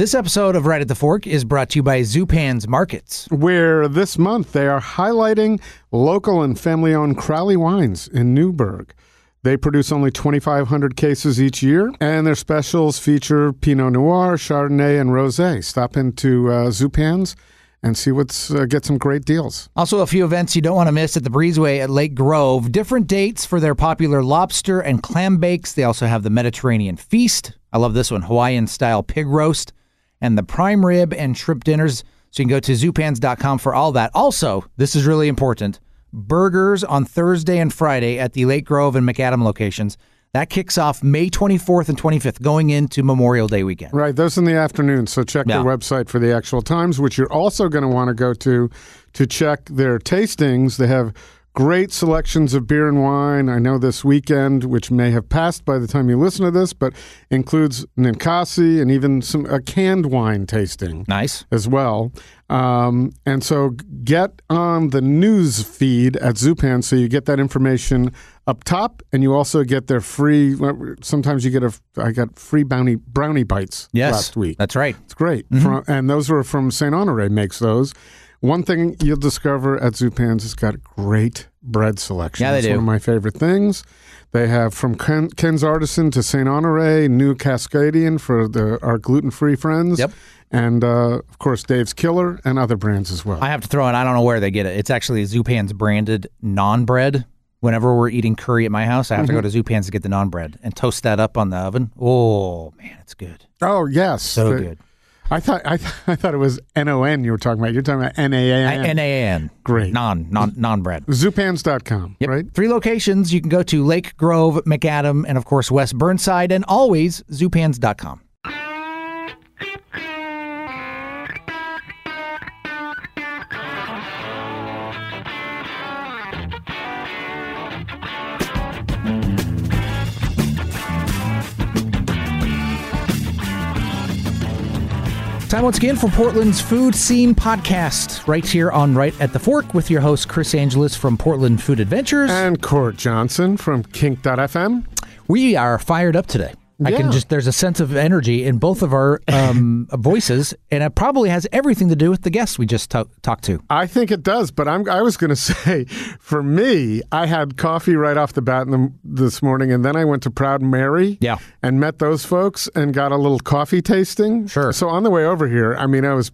This episode of Right at the Fork is brought to you by Zupan's Markets. where this month they are highlighting local and family owned Crowley wines in Newberg. They produce only 2,500 cases each year, and their specials feature Pinot Noir, Chardonnay, and Rosé. Stop into uh, Zupan's and see what's uh, get some great deals. Also, a few events you don't want to miss at the Breezeway at Lake Grove. Different dates for their popular lobster and clam bakes. They also have the Mediterranean Feast. I love this one Hawaiian style pig roast and the prime rib and shrimp dinners. So you can go to zupans.com for all that. Also, this is really important burgers on Thursday and Friday at the Lake Grove and McAdam locations. That kicks off May 24th and 25th, going into Memorial Day weekend. Right, those in the afternoon. So check Yeah. their website for the actual times, which you're also going to want to go to to check their tastings. They have great selections of beer and wine. I know this weekend, which may have passed by the time you listen to this, but includes Ninkasi and even some a canned wine tasting Nice. as well. Um, and so get on the news feed at Zupan so you get that information up top, and you also get their free. Sometimes you get a. I got free bounty brownie bites Yes. last week. That's right. It's great, Mm-hmm. From, and those were from Saint Honore. Makes those. One thing you'll discover at Zupan's has got great bread selection. Yeah, they It's do. One of my favorite things. They have from Ken, Ken's Artisan to Saint Honore, New Cascadian for the our gluten free friends. Yep. And uh, of course, Dave's Killer and other brands as well. I have to throw in, I don't know where they get it. It's actually Zupan's branded non bread. Whenever we're eating curry at my house, I have to go to Zupan's to get the non bread and toast that up on the oven. Oh, man, it's good. oh yes, So good. I thought I, th- I thought it was N O N you were talking about. You're talking about N A N. N A N. Great. Non, non, non bread. Zupans.com, Yep. right? Three locations. You can go to Lake Grove, McAdam, and of course West Burnside, and always Zupans.com. Time once again for Portland's Food Scene Podcast, right here on Right at the Fork with your host, Chris Angelus from Portland Food Adventures. And Cort Johnson from Kink.fm. We are fired up today. I can just, there's a sense of energy in both of our um, voices, and it probably has everything to do with the guests we just to- talked to. I think it does, but I'm, I was going to say, for me, I had coffee right off the bat in the, this morning, and then I went to Proud Mary, Yeah. and met those folks and got a little coffee tasting. Sure. So on the way over here, I mean, I was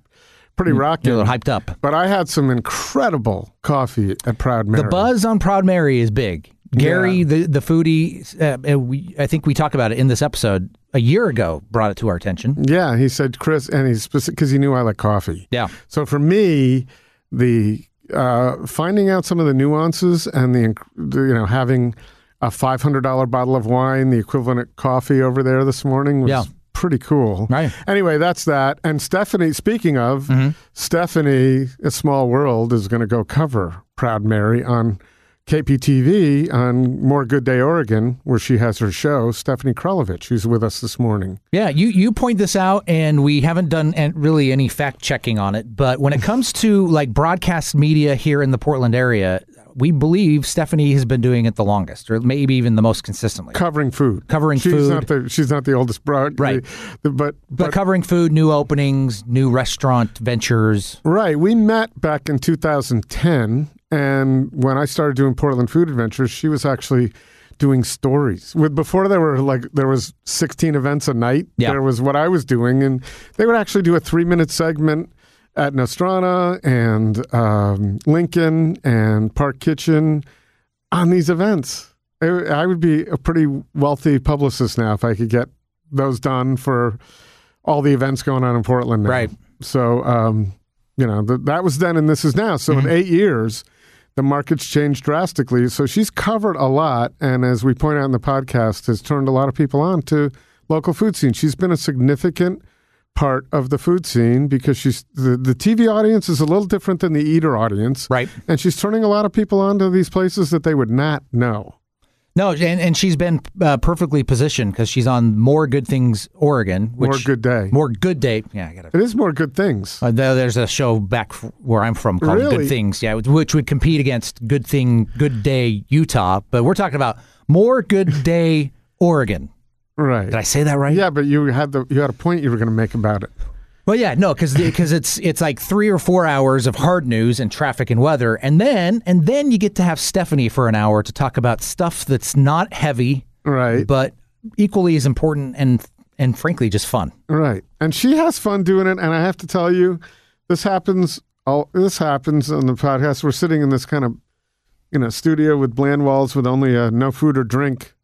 pretty rocking. You're hyped up. But I had some incredible coffee at Proud Mary. The buzz on Proud Mary is big. Gary, Yeah. the the foodie, uh, we, I think we talked about it in this episode a year ago. Brought it to our attention. Yeah, he said, Chris, and he's because he knew I like coffee. Yeah, So for me, the uh, finding out some of the nuances and the, the you know having a five hundred dollar bottle of wine, the equivalent of coffee over there this morning was Yeah. pretty cool. Right. Anyway, that's that. And Stephanie, speaking of Stephanie, a small world is going to go cover Proud Mary on. KPTV on More Good Day Oregon, where she has her show, Stephanie Kralevich, who's with us this morning. yeah. You you point this out, and we haven't done really any fact checking on it. But when it comes to like broadcast media here in the Portland area, we believe Stephanie has been doing it the longest, or maybe even the most consistently. Covering food. Covering she's food. Not the, she's not the oldest broad. Right. the- but, But but covering food, new openings, new restaurant ventures. Right. We met back in 2010. And when I started doing Portland Food Adventures, she was actually doing stories. With Before there were like, there was 16 events a night. Yeah. There was what I was doing. And they would actually do a three minute segment at Nostrana and um, Lincoln and Park Kitchen on these events. I I would be a pretty wealthy publicist now if I could get those done for all the events going on in Portland. Now. Right. So, um, you know, th- that was then and this is now. So Mm-hmm. in eight years, the market's changed drastically. So she's covered a lot. And as we point out in the podcast, has turned a lot of people on to local food scene. She's been a significant part of the food scene because she's the, the TV audience is a little different than the eater audience. Right. And she's turning a lot of people on to these places that they would not know. No, and, and she's been uh, perfectly positioned because she's on More Good Things Oregon. Which, More Good Day. More Good Day. Yeah, I got it. It is more good things. Uh, there- there's a show back f- where I'm from called Really? Good Things, yeah, which would compete against Good Thing, Good Day Utah. But we're talking about More Good Day Oregon. Right. Did I say that right? Yeah, but you had the you had a point you were going to make about it. Well, yeah, no, because because it's it's like three or four hours of hard news and traffic and weather, and then and then you get to have Stephanie for an hour to talk about stuff that's not heavy, Right. but equally as important and and frankly just fun. Right. And she has fun doing it. And I have to tell you, this happens. All this happens on the podcast. We're sitting in this kind of, you know, studio with bland walls with only a no food or drink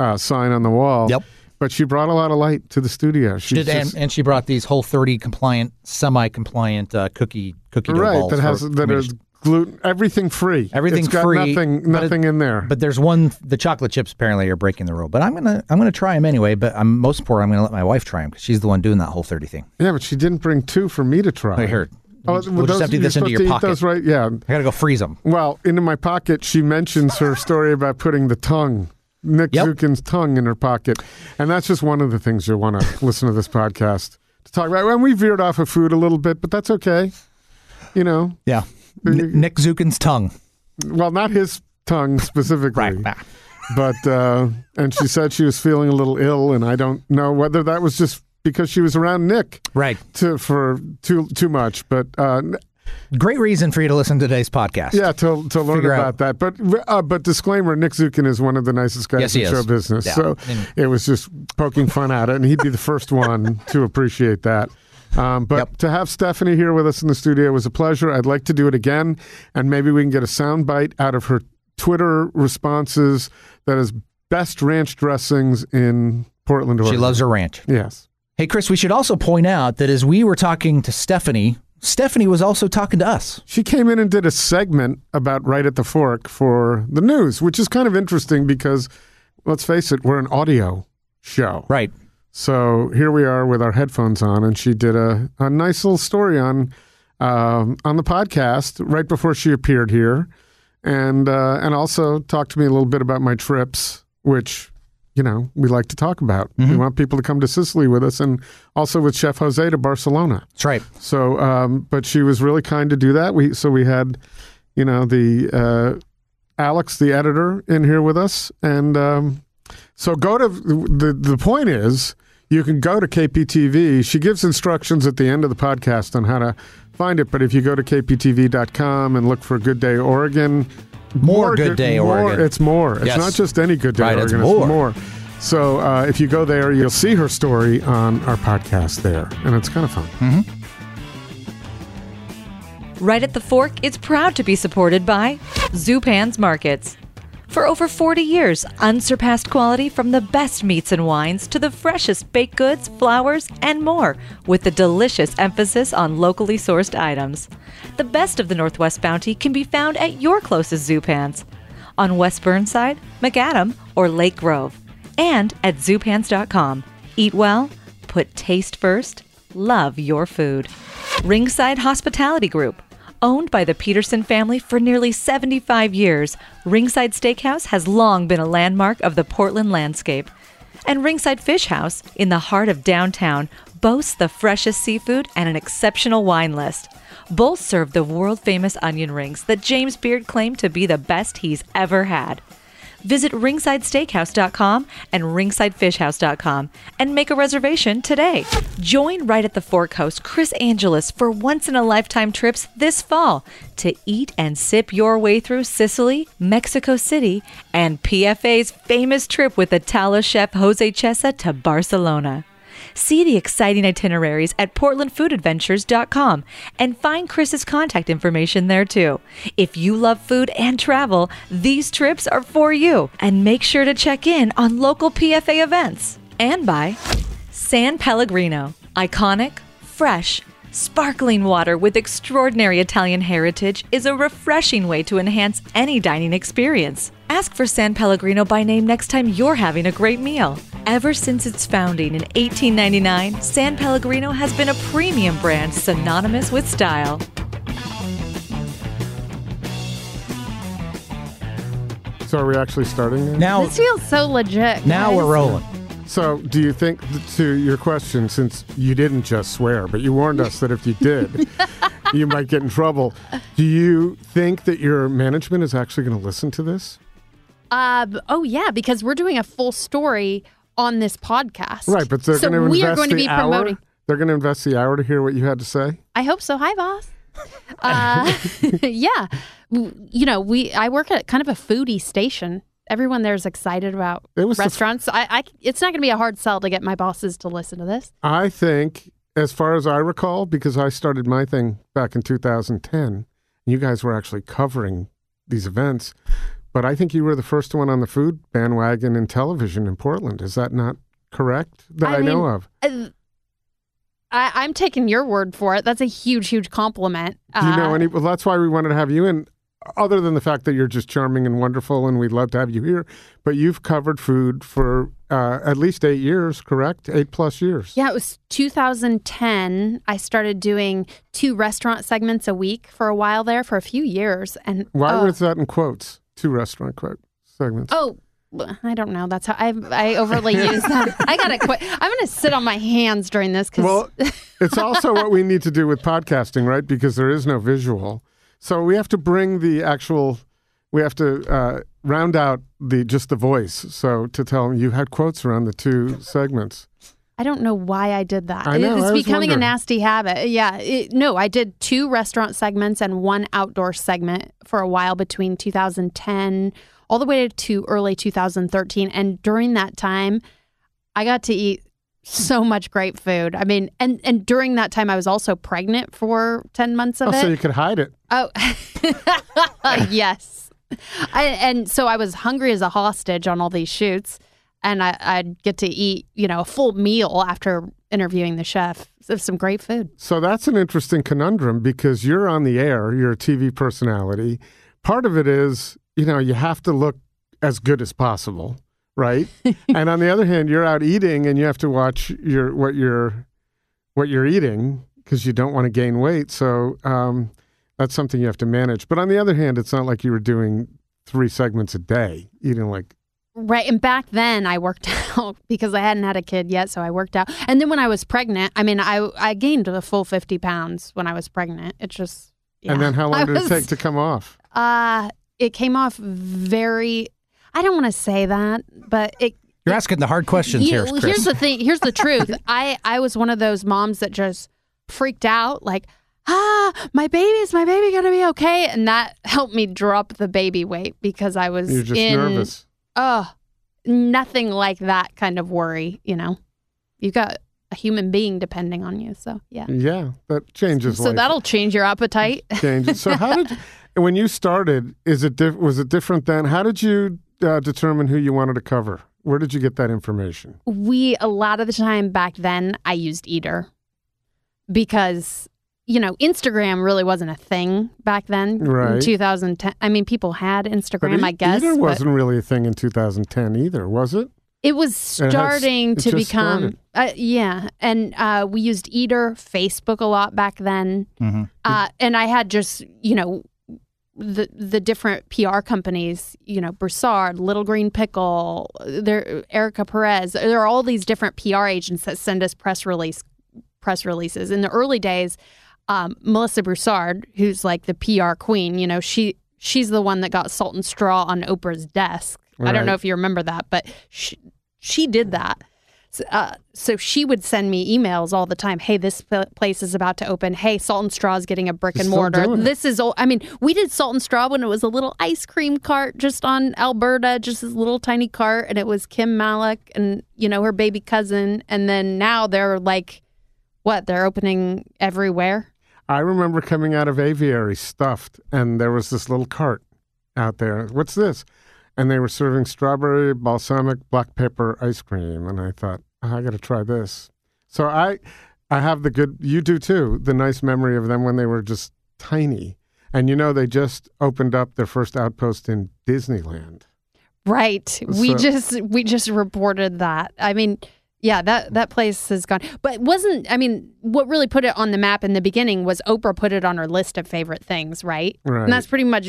uh, sign on the wall. Yep. But she brought a lot of light to the studio. She did, and, just- and she brought these whole thirty compliant, semi compliant uh, cookie cookie dough right. balls That has that is gluten, everything free. Everything it's free, Nothing, but it- in there. But there's one. The chocolate chips apparently are breaking the rule. But I'm gonna I'm gonna try them anyway. But I'm most important. I'm gonna let my wife try them because she's the one doing that whole thirty thing. yeah, but she didn't bring two for me to try. I heard. Oh, we'll well, just empty this into your pocket. Those, right? Yeah. I gotta go freeze them. Well, into my pocket, she mentions her story about putting the tongue, Nick Yep. Zukin's tongue in her pocket. And that's just one of the things you'll want to listen to this podcast to talk about. And we veered off of food a little bit, but that's okay. You know, Yeah. N- Nick Zukin's tongue. well, not his tongue specifically. Right. But, uh, and she said she was feeling a little ill, and I don't know whether that was just because she was around Nick Right. to, for too, too much. But, uh, Great reason for you to listen to today's podcast. Yeah, to to learn Figure about out- that. But uh, but disclaimer: Nick Zukin is one of the nicest guys Yes, in is. show business. Yeah. So And- it was just poking fun at it, and he'd be the first one to appreciate that. Um, but Yep. to have Stephanie here with us in the studio was a pleasure. I'd like to do it again, and maybe we can get a sound bite out of her Twitter responses. That is best ranch dressings in Portland, She loves her ranch. Yes. Hey, Chris, we should also point out that as we were talking to Stephanie, Stephanie was also talking to us. She came in and did a segment about Right at the Fork for the news, which is kind of interesting because, let's face it, we're an audio show. Right. So here we are with our headphones on, and she did a, a nice little story on um, on the podcast right before she appeared here, and uh, and also talked to me a little bit about my trips, which you know we like to talk about. We want people to come to Sicily with us, and also with Chef Jose to Barcelona. That's right. So, um, but she was really kind to do that. We so we had, you know, the uh, Alex, the editor, in here with us, and um, so go to the the point is you can go to KPTV. She gives instructions at the end of the podcast on how to find it. But if you go to kptv.com and look for Good Day Oregon, More Good Day more, Oregon. It's more. It's Yes. not just any Good Day Right, it's Oregon. more. more. So uh, if you go there, you'll see her story on our podcast there, and it's kind of fun. Mm-hmm. Right at the Fork it's proud to be supported by Zupan's Markets. For over 40 years, unsurpassed quality from the best meats and wines to the freshest baked goods, flowers, and more, with a delicious emphasis on locally sourced items. The best of the Northwest Bounty can be found at your closest Zupans on West Burnside, McAdam, or Lake Grove, and at zupans.com. Eat well, put taste first, love your food. Ringside Hospitality Group. Owned by the Peterson family for nearly 75 years, Ringside Steakhouse has long been a landmark of the Portland landscape. And Ringside Fish House, in the heart of downtown, boasts the freshest seafood and an exceptional wine list. Both serve the world famous onion rings that James Beard claimed to be the best he's ever had. Visit ringsidesteakhouse.com and ringsidefishhouse.com and make a reservation today. Join right at the Fork host Chris Angelus for once in a lifetime trips this fall to eat and sip your way through Sicily, Mexico City, and PFA's famous trip with Ataula chef Jose Chesa to Barcelona. See the exciting itineraries at portlandfoodadventures.com and find Chris's contact information there too. If you love food and travel, these trips are for you. And make sure to check in on local PFA events. And by San Pellegrino, iconic, fresh, Sparkling water with extraordinary Italian heritage is a refreshing way to enhance any dining experience. Ask for San Pellegrino by name next time you're having a great meal. Ever since its founding in 1899, San Pellegrino has been a premium brand synonymous with style. So are we actually starting now? Now, This feels so legit. now guys. we're rolling. So, do you think, to your question, since you didn't just swear, but you warned us that if you did, you might get in trouble, do you think that your management is actually going to listen to this? Uh, oh yeah, because we're doing a full story on this podcast. Right, but they're so going to we are invest going to the be hour. promoting. They're going to invest the hour to hear what you had to say. I hope so. Hi, boss. Uh, yeah, you know, we I work at kind of a foodie station. Everyone there's excited about It was the restaurants. I, I, it's not going to be a hard sell to get my bosses to listen to this. I think, as far as I recall, because I started my thing back in 2010, and you guys were actually covering these events, but I think you were the first one on the food bandwagon in television in Portland. Is that not correct? That I, I know of. Uh, I, I'm taking your word for it. That's a huge, huge compliment. Do you know Uh, any? Well, that's why we wanted to have you in. Other than the fact that you're just charming and wonderful, and we'd love to have you here, but you've covered food for uh, at least eight years, correct? Eight plus years. Yeah, it was 2010. I started doing two restaurant segments a week for a while there for a few years. And Why oh, was that in quotes? Two restaurant quote segments. oh, I don't know. That's how I I overly use that. I gotta quit. I'm gonna sit on my hands during this because Well, it's also what we need to do with podcasting, right? Because there is no visual. So we have to bring the actual, we have to uh, round out the just the voice. So to tell them you had quotes around the two segments. I don't know why I did that. I know, it's I becoming a nasty habit. Yeah. It, no, I did two restaurant segments and one outdoor segment for a while between 2010 all the way to early 2013. And during that time, I got to eat so much great food. I mean, and and during that time, I was also pregnant for 10 months of Oh, it. so you could hide it. Oh, yes. I, and so I was hungry as a hostage on all these shoots, and I, I'd get to eat, you know, a full meal after interviewing the chef of some great food. So that's an interesting conundrum because you're on the air, you're a TV personality. Part of it is, you know, you have to look as good as possible, right? and on the other hand, you're out eating and you have to watch your what you're what you're eating because you don't want to gain weight. So um, that's something you have to manage. But on the other hand, it's not like you were doing three segments a day, eating like Right. And back then I worked out because I hadn't had a kid yet. So I worked out. And then when I was pregnant, I mean, I, I gained a full 50 pounds when I was pregnant. It just, yeah. And then how long I did it take to come off? Uh, it came off very, I don't want to say that, but it, You're asking the hard questions You- here, Chris. Here's the thing. Here's the truth. I I was one of those moms that just freaked out, like, ah, my baby is my baby gonna be okay, and that helped me drop the baby weight because I was You're just in nervous. oh nothing like that kind of worry. You know, you got a human being depending on you, so yeah. Yeah, that changes So life. that'll change your appetite. changes. So how did when you started? Is it diff, was it different then? How did you uh, determine who you wanted to cover? Where did you get that information? we a lot of the time back then I used Eater because you know Instagram really wasn't a thing back then Right. in 2010. I mean, people had Instagram, E- I guess, Eater wasn't really a thing in 2010 either, was it? it was It has- starting it to become. started. Uh, yeah, and uh, we used Eater, Facebook a lot back then, Mhm. uh, and I had just you know. The the different PR companies, you know, Broussard, Little Green Pickle, there Erica Perez. There are all these different PR agents that send us press release press releases. In the early days, um, Melissa Broussard, who's like the PR queen, you know, she she's the one that got Salt and Straw on Oprah's desk. I don't know if you remember that, but she, she did that. So, uh, so she would send me emails all the time. Hey, this place is about to open. Hey, Salt and Straw is getting a brick They're and mortar. This is all. I mean, we did Salt and Straw when it was a little ice cream cart just on Alberta, just this little tiny cart, and it was Kim Malek and you know her baby cousin. And then now they're like, what? They're opening everywhere. I remember coming out of aviary stuffed, and there was this little cart out there. What's this? And they were serving strawberry balsamic black pepper ice cream, and I thought, "Oh, I got to try this. So I, I have the good. You do too. The nice memory of them when they were just tiny, and you know they just opened up their first outpost in Disneyland. Right. We just we just reported that. I mean, yeah, that that place has gone. But wasn't I mean, what really put it on the map in the beginning was Oprah put it on her list of favorite things, right? Right. And that's pretty much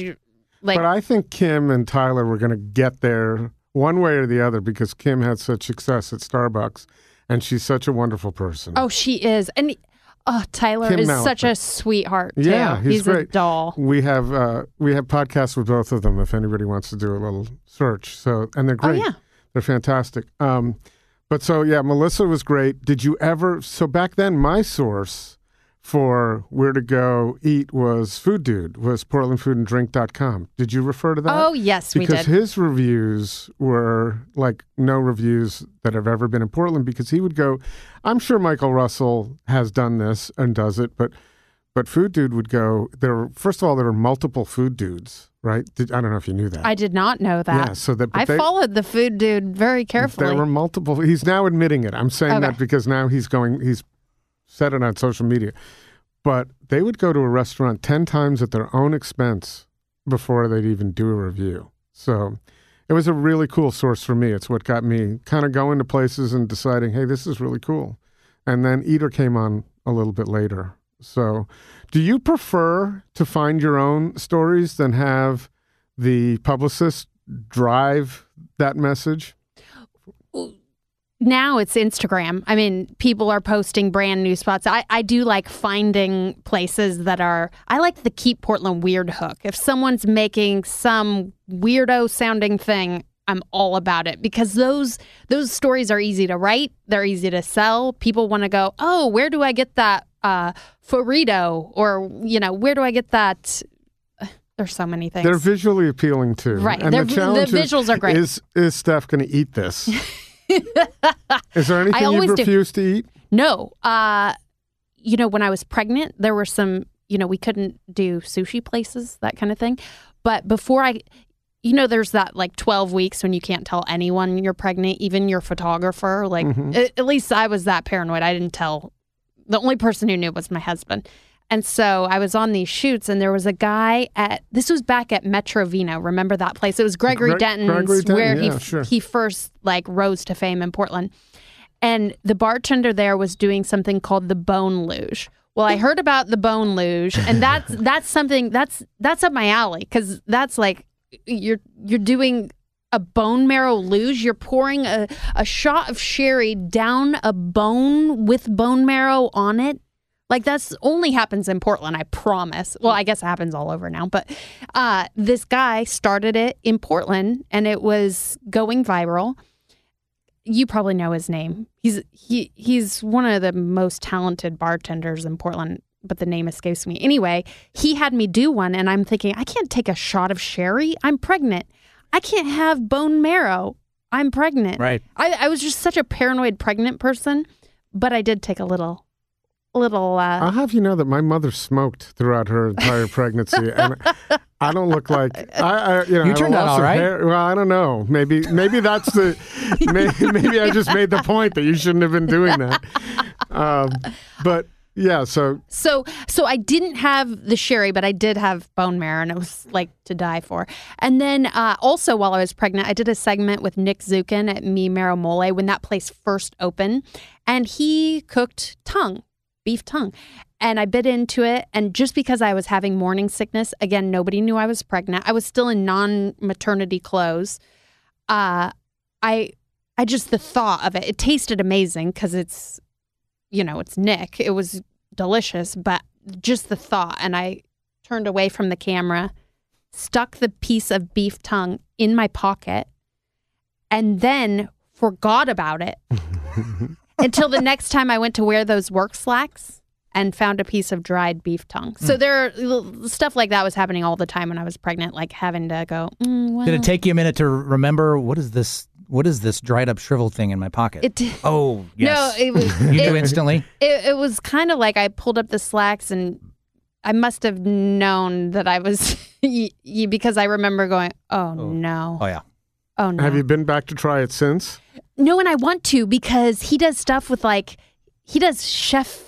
like but I think Kim and Tyler were going to get there one way or the other because Kim had such success at Starbucks, and she's such a wonderful person. Oh, she is. And oh, Tyler Kim is Malek. such a sweetheart too. Yeah, he's a great. doll. We have uh, we have podcasts with both of them. If anybody wants to do a little search, so and they're great. Oh great. yeah. They're fantastic. Um, But so yeah, Melissa was great. Did you ever? So back then, my source for where to go eat was Food Dude, was PortlandFoodAndDrink.com. Did you refer to that? Oh yes, we did. because his reviews were like no reviews that have ever been in Portland because he would go I'm sure Michael Russell has done this and does it but but food dude would go there were, first of all there were multiple food dudes right Did, I don't know if you knew that I did not know that. yeah so that I they, followed the food dude very carefully. there were multiple he's now admitting it I'm saying Okay. that because now he's going he's said it on social media but they would go to a restaurant 10 times at their own expense before they'd even do a review. So it was a really cool source for me. It's what got me kind of going to places and deciding, hey, this is really cool. And then Eater came on a little bit later. So do you prefer to find your own stories than have the publicist drive that message? Now it's Instagram. I mean, people are posting brand new spots. I, I do like finding places that are, I like the Keep Portland Weird hook. If someone's making some weirdo sounding thing, I'm all about it because those those stories are easy to write. They're easy to sell. People want to go, oh, where do I get that uh, burrito? Or, you know, where do I get that? There's so many things. They're visually appealing too. Right. And They're- the the challenge is- visuals are great. Is, is Steph going to eat this? is there anything always you refuse to eat? No. Uh, you know, when I was pregnant, there were some, you know, we couldn't do sushi places, that kind of thing. But before I, you know, there's that like 12 weeks when you can't tell anyone you're pregnant, even your photographer. Like, at, at least I was that paranoid. I didn't tell. The only person who knew was my husband. And so I was on these shoots, and there was a guy at this was back at Metro Vino. Remember that place? It was Gregory Gre- Denton's, Gregory Denton, where yeah, he sure. he first like rose to fame in Portland. And the bartender there was doing something called the bone luge. Well, I heard about the bone luge, and that's that's something that's that's up my alley because that's like you're you're doing a bone marrow luge. You're pouring a, a shot of sherry down a bone with bone marrow on it. Like that's only happens in Portland, I promise. Well, I guess it happens all over now, but uh, this guy started it in Portland, and it was going viral. You probably know his name. He's he he's one of the most talented bartenders in Portland, but the name escapes me. Anyway, he had me do one, and I'm thinking I can't take a shot of sherry. I'm pregnant. I can't have bone marrow. I'm pregnant. Right. I, I was just such a paranoid pregnant person, but I did take a little, little. Uh, I'll have you know that my mother smoked throughout her entire pregnancy, and I don't look like I. I you know, You turned out lots all of right. hair- Well, I don't know. Maybe maybe that's the. maybe, maybe I just made the point that you shouldn't have been doing that. Um, but yeah, so So so I didn't have the sherry, but I did have bone marrow, and it was like to die for. And then uh, also while I was pregnant, I did a segment with Nick Zukin at Mi Mero Mole when that place first opened, and he cooked tongue, beef tongue. And I bit into it, and just because I was having morning sickness, again, nobody knew I was pregnant. I was still in non-maternity clothes. Uh, I, I just the thought of it. It tasted amazing because it's you know, it's Nick. It was delicious, but just the thought. And I turned away from the camera, stuck the piece of beef tongue in my pocket, and then forgot about it until the next time I went to wear those work slacks and found a piece of dried beef tongue. So there, are, stuff like that was happening all the time when I was pregnant, like having to go. Mm, well, Did it take you a minute to remember what is this? What is this dried up shriveled thing in my pocket? It did. oh yes. No, it was. you it, knew instantly. it, it was kind of like I pulled up the slacks and I must have known that I was y- y- because I remember going, oh, no, Oh yeah. oh no, have you been back to try it since? No, and I want to because he does stuff with like he does chef,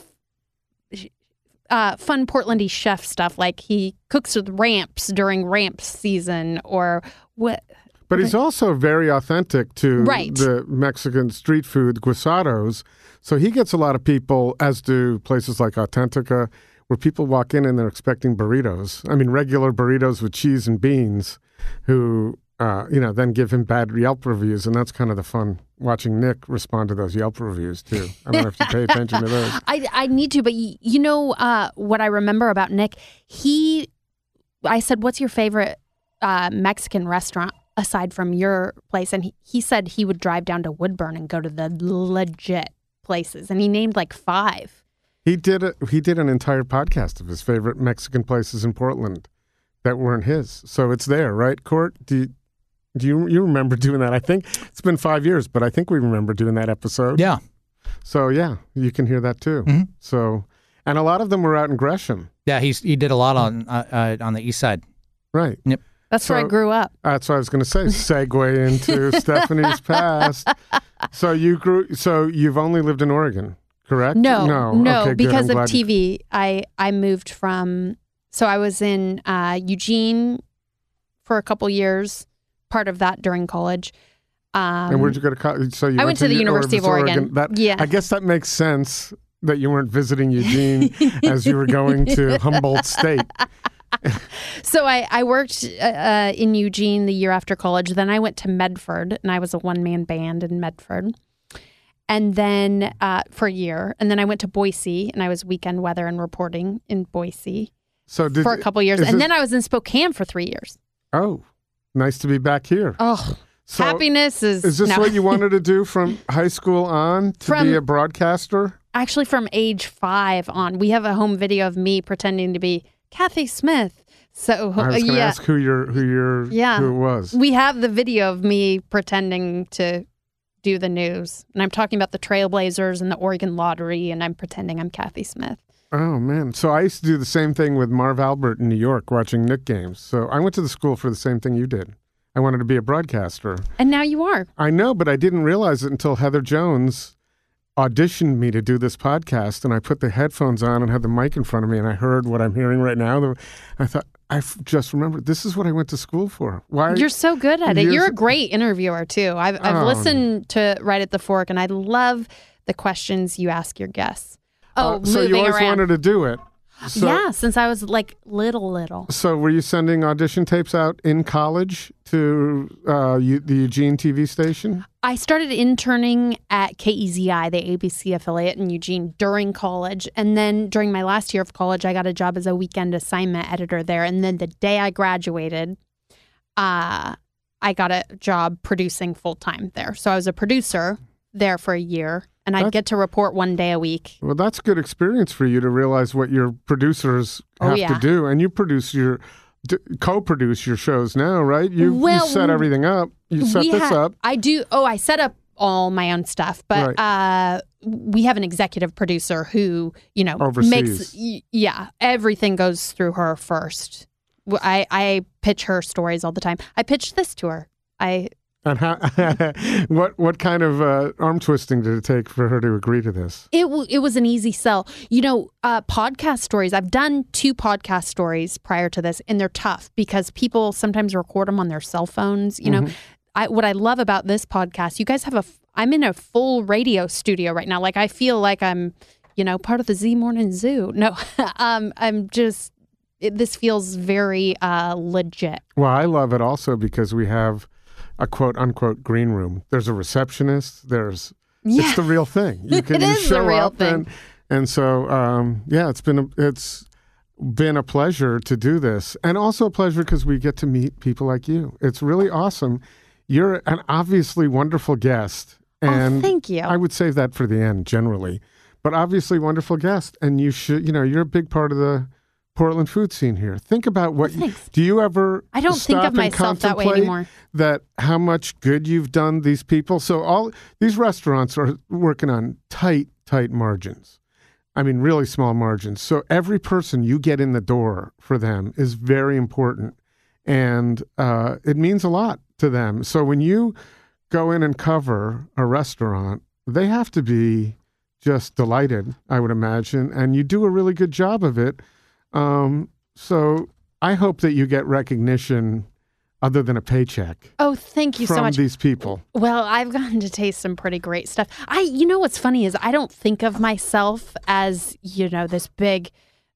uh, fun Portlandy chef stuff. Like he cooks with ramps during ramps season or what. But he's also very authentic to Right. the Mexican street food guisados. So he gets a lot of people, as do places like Autentica, where people walk in and they're expecting burritos. I mean, regular burritos with cheese and beans, who, uh, you know, then give him bad Yelp reviews. And that's kind of the fun watching Nick respond to those Yelp reviews, too. I don't if you pay attention to those. I, I need to, but y- you know uh, what I remember about Nick? He, I said, "What's your favorite uh, Mexican restaurant?" aside from your place. And he, he said he would drive down to Woodburn and go to the legit places. And he named like five. He did a, he did an entire podcast of his favorite Mexican places in Portland that weren't his. So it's there, right, Cort? Do you, do you you remember doing that? I think it's been five years, but I think we remember doing that episode. Yeah. So yeah, you can hear that too. Mhm. So, and a lot of them were out in Gresham, Yeah, he's he did a lot on uh, uh, on the east side. right? Yep. That's where I grew up. That's what I was going to say. Segue into Stephanie's past. So you grew. So you've only lived in Oregon, correct? No, no, no, Okay, because of glad you- TV. I I moved from so I was in uh, Eugene for a couple years, part of that during college. Um, and where'd you go to college? So you I went to the U- University of Oregon. That, Yeah. I guess that makes sense that you weren't visiting Eugene as you were going to Humboldt State. So I, I worked uh, uh, in Eugene the year after college. Then I went to Medford, and I was a one man band in Medford. And then uh, for a year, and then I went to Boise, and I was weekend weather and reporting in Boise So did for a couple years, and this- then I was in Spokane for three years. oh, nice to be back here. Oh, So happiness is is this no. what you wanted to do from high school on to From- be a broadcaster? actually from age five on. We have a home video of me pretending to be Kathy Smith. So I was going to yeah, ask who your who your Yeah. who it was. we have the video of me pretending to do the news, and I'm talking about the Trailblazers and the Oregon Lottery, and I'm pretending I'm Kathy Smith. Oh man! So I used to do the same thing with Marv Albert in New York, watching Knick games. So I went to the school for the same thing you did. I wanted to be a broadcaster. And now you are. I know, but I didn't realize it until Heather Jones auditioned me to do this podcast, and I put the headphones on and had the mic in front of me, and I heard what I'm hearing right now. I thought I just remembered this is what I went to school for. Why? You're so good at it. You're a great interviewer too. I've I've Oh. listened to Right at the Fork, and I love the questions you ask your guests. Oh, Uh, so you always around. wanted to do it. So, yeah, since I was like little, little. So were you sending audition tapes out in college to uh, U- the Eugene TV station? I started interning at KEZI, the ABC affiliate in Eugene, during college. And then during my last year of college, I got a job as a weekend assignment editor there. And then the day I graduated, uh, I got a job producing full time there. So I was a producer there for a year, and I'd That's- get to report one day a week. Well, that's good experience for you to realize what your producers Oh, have yeah. to do, and you produce your co-produce your shows now, right? You, Well, you set everything up. You set this ha- up. I do. Oh, I set up all my own stuff, but uh, we have an executive producer who, you know, Oversees. makes. Yeah, everything goes through her first. I I pitch her stories all the time. I pitched this to her. I And how? what what kind of uh, arm twisting did it take for her to agree to this? it w- it was an easy sell. You know, uh, podcast stories. I've done two podcast stories prior to this, and they're tough because people sometimes record them on their cell phones. You know, I what I love about this podcast, you guys have a. f- I'm in a full radio studio right now. Like I feel like I'm, you know, part of the Z Morning Zoo. No, um, I'm just. It, this feels very uh, legit. Well, I love it also because we have a quote unquote green room. There's a receptionist. There's Yeah. it's the real thing. You can It you the show real up thing. and and so um, yeah, it's been a, it's been a pleasure to do this, and also a pleasure because we get to meet people like you. It's really awesome. You're an obviously wonderful guest, and oh, thank you. I would save that for the end generally, but obviously wonderful guest, and you should you know you're a big part of the. Portland food scene here. Think about what. you, do you ever? I don't think of myself that way anymore. That how much good you've done these people. So all these restaurants are working on tight, tight margins. I mean, really small margins. So every person you get in the door for them is very important, and uh, it means a lot to them. So when you go in and cover a restaurant, they have to be just delighted, I would imagine, and you do a really good job of it. Um, so I hope that you get recognition other than a paycheck Oh, thank you so much. From these people. Well, I've gotten to taste some pretty great stuff. I, you know, what's funny is I don't think of myself as, you know, this big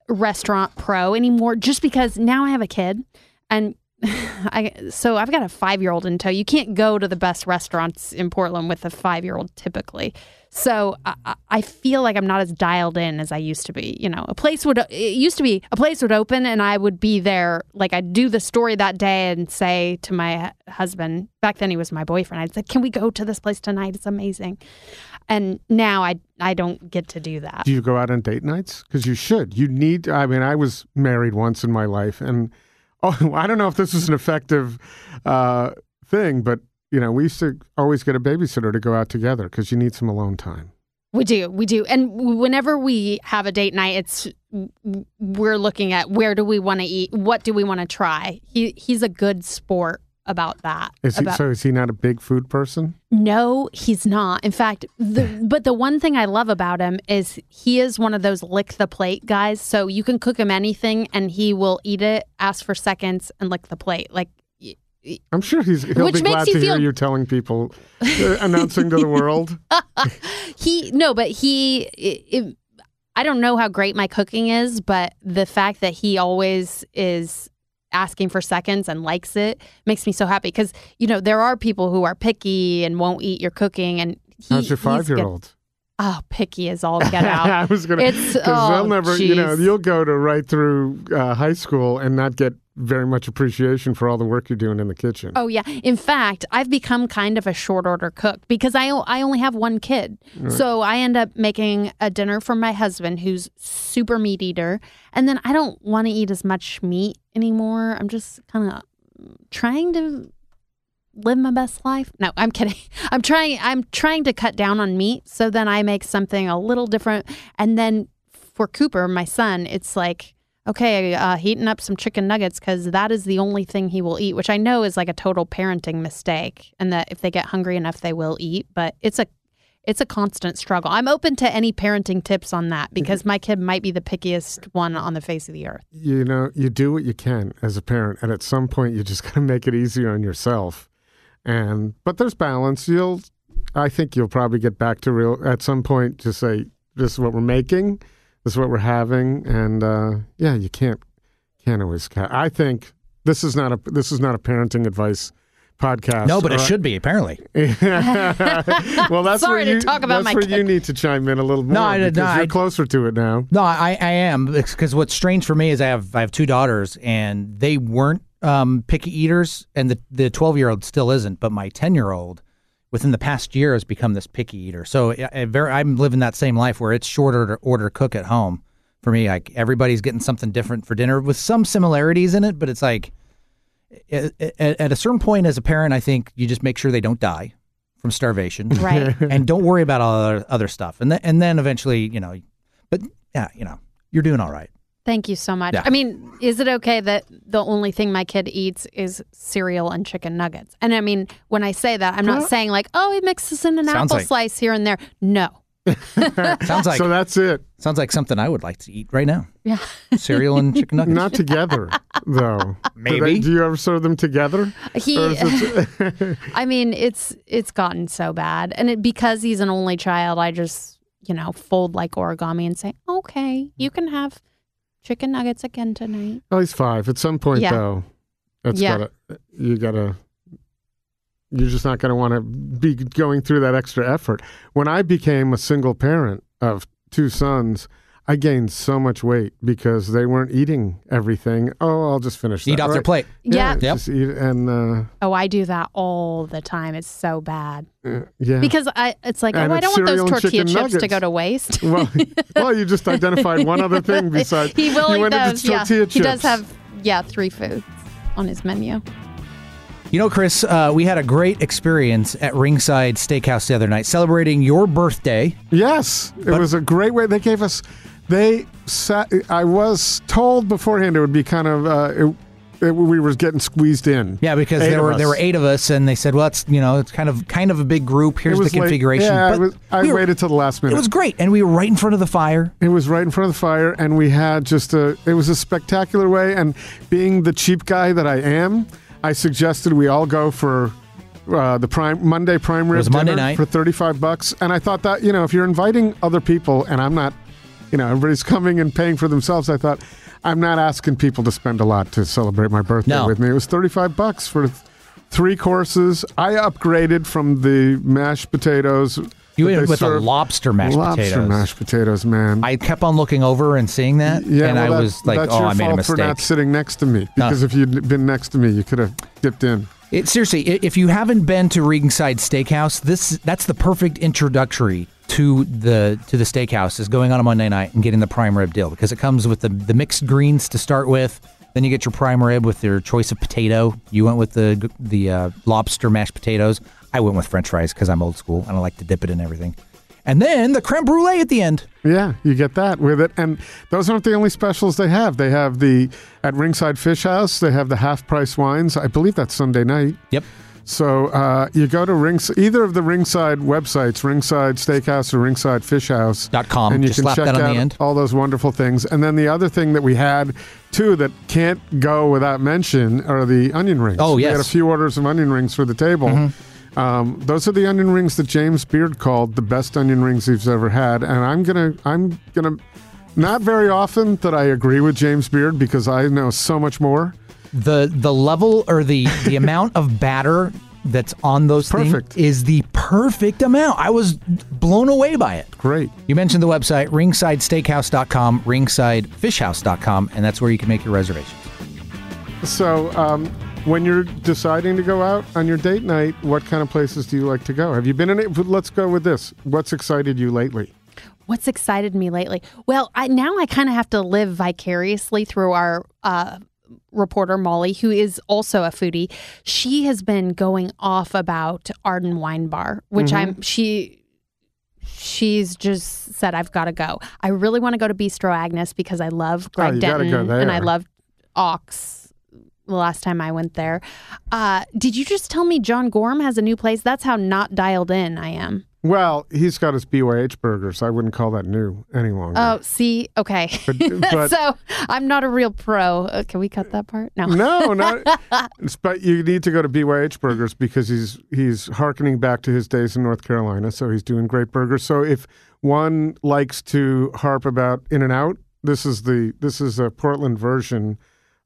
restaurant pro anymore just because now I have a kid and I so I've got a five year old in tow. You can't go to the best restaurants in Portland with a five year old typically. So I, I- feel like I'm not as dialed in as I used to be. You know, a place would it used to be a place would open and I would be there. Like I'd do the story that day and say to my husband back then he was my boyfriend. I'd say, "Can we go to this place tonight? It's amazing." And now I I don't get to do that. Do you go out on date nights? Because you should. You need. I mean, I was married once in my life, and oh, I don't know if this is an effective uh, thing, but you know, we used to always get a babysitter to go out together because you need some alone time. We do, we do, and whenever we have a date night, it's we're looking at where do we want to eat, what do we want to try. He he's a good sport about that. Is he, about, so? Is he not a big food person? no, he's not. In fact, the but the one thing I love about him is he is one of those lick the plate guys. So you can cook him anything, and he will eat it, ask for seconds, and lick the plate. Like I'm sure he's. He'll Which be makes glad you to hear feel- you telling people, uh, announcing to the world. he no but he it, it, i don't know how great my cooking is but the fact that he always is asking for seconds and likes it makes me so happy because you know there are people who are picky and won't eat your cooking and he, How's your five year old? Oh picky is all get out I was gonna. It's- because oh, they'll never. You know, you'll go to right through uh, high school and not get very much appreciation for all the work you're doing in the kitchen. Oh yeah. In fact, I've become kind of a short order cook because I I only have one kid. So I end up making a dinner for my husband who's super meat eater, and then I don't want to eat as much meat anymore. I'm just kind of trying to live my best life. No, I'm kidding. I'm trying I'm trying to cut down on meat so then I make something a little different and then for Cooper, my son, it's like okay, uh, heating up some chicken nuggets because that is the only thing he will eat, which I know is like a total parenting mistake, and that if they get hungry enough, they will eat. But it's a it's a constant struggle. I'm open to any parenting tips on that because my kid might be the pickiest one on the face of the earth. you know, you do what you can as a parent, and at some point, you just got to make it easier on yourself. And but there's balance. You'll, I think, you'll probably get back to real at some point. to say, "This is what we're making. This is what we're having," and uh, yeah, you can't can't always. Ca- I think this is not a this is not a parenting advice podcast. No, but it or- should be apparently. well, that's Sorry where to you, talk about that's my where kid. you need to chime in a little more No, I- no, because you're I- closer to it now. No, I, I am because what's strange for me is I have I have two daughters and they weren't um, picky eaters, and the the twelve year old still isn't, but my ten year old within the past year has become this picky eater. So I, I very, I'm living that same life where it's short order order cook at home for me. Like everybody's getting something different for dinner with some similarities in it, but it's like at, at a certain point as a parent, I think you just make sure they don't die from starvation Right. and don't worry about all other, other stuff. And then, and then eventually, you know, but yeah, you know, you're doing all right. Thank you so much. Yeah. I mean, is it okay that the only thing my kid eats is cereal and chicken nuggets? And I mean, when I say that, I'm not saying like, oh, he mixes in an Sounds apple like- slice here and there. No. Sounds like so that's it. sounds like something I would like to eat right now. Yeah. Cereal and chicken nuggets. Not together, though. Do Maybe. they- Do you ever serve them together? He it- I mean, it's it's gotten so bad, and it, because he's an only child, I just you know fold like origami and say, okay, you can have chicken nuggets again tonight. well, he's five. At some point, Yeah. though, that's Yeah. gotta you gotta. You're just not going to want to be going through that extra effort. When I became a single parent of two sons, I gained so much weight because they weren't eating everything. Oh, I'll just finish. Eat that, off their plate. Yeah. Yep. just eat and uh, Oh, I do that all the time. It's so bad uh, yeah. because I it's like, And oh, I don't want those cereal tortilla chicken chips to go to waste. well, well, you just identified one other thing besides he will you eat went into those. Yeah, tortilla he does have yeah three foods on his menu. You know, Chris, uh, we had a great experience at Ringside Steakhouse the other night, celebrating your birthday. Yes, it was a great way. They gave us. They sat. I was told beforehand it would be kind of. Uh, it, it, we were getting squeezed in. Yeah, because Eight there were us. there were eight of us, and they said, "Well, it's you know, it's kind of kind of a big group. Here's the was late. configuration." Yeah, but was, I we were- waited till the last minute. It was great, and we were right in front of the fire. It was right in front of the fire, and we had just a. It was a spectacular way. And being the cheap guy that I am, I suggested we all go for uh, the prime Monday prime rib was Monday night. for thirty five bucks. And I thought that you know if you're inviting other people, and I'm not you know, everybody's coming and paying for themselves. I thought, I'm not asking people to spend a lot to celebrate my birthday No. with me. It was 35 bucks for th- three courses. I upgraded from the mashed potatoes. You they with the serve- lobster mashed lobster potatoes. mashed potatoes, man. I kept on looking over and seeing that, yeah, and well, I that- was like, that's "Oh, your I made a fault for not sitting next to me. Because if you'd been next to me, you could have dipped in. It, seriously, if you haven't been to Ringside Steakhouse, this that's the perfect introductory to the to the steakhouse is going on a Monday night and getting the prime rib deal because it comes with the the mixed greens to start with. Then you get your prime rib with your choice of potato. You went with the the uh, lobster mashed potatoes. I went with French fries because I'm old school and I like to dip it in everything. And then the creme brulee at the end. Yeah, you get that with it. And those aren't the only specials they have. They have the, at Ringside Fish House, they have the half price wines. I believe that's Sunday night. Yep. So uh, you go to Rings, either of the Ringside websites, Ringside Steakhouse or Ringside Fish House. Dot com. And you Just can check that on out the end. all those wonderful things. And then the other thing that we had, too, that can't go without mention are the onion rings. Oh, yes, We had a. Mm-hmm. few orders of onion rings for the table. Um, those are the onion rings that James Beard called the best onion rings he's ever had, and I'm gonna, I'm gonna, not very often that I agree with James Beard because I know so much more. The the level or the the amount of batter that's on those things Perfect. is the perfect amount. I was blown away by it. Great. You mentioned the website ringsidesteakhouse.com, ringsidefishhouse.com, and that's where you can make your reservations. So, um, when you're deciding to go out on your date night, what kind of places do you like to go? Have you been in it? Let's go with this. What's excited you lately? What's excited me lately? Well, I, now I kind of have to live vicariously through our uh, reporter Molly, who is also a foodie. She has been going off about Arden Wine Bar, which Mm-hmm. I'm she. She's just said I've got to go. I really want to go to Bistro Agnes because I love Greg Oh, Denton and I love Ox. The last time I went there, uh, did you just tell me John Gorham has a new place? That's how not dialed in I am. Well, he's got his BYH burgers. I wouldn't call that new any longer. Oh, see, okay. But- but- so I'm not a real pro. Uh, can we cut that part? No. No, no. but you need to go to BYH Burgers because he's he's harkening back to his days in North Carolina. So he's doing great burgers. So if one likes to harp about In and Out, this is the this is a Portland version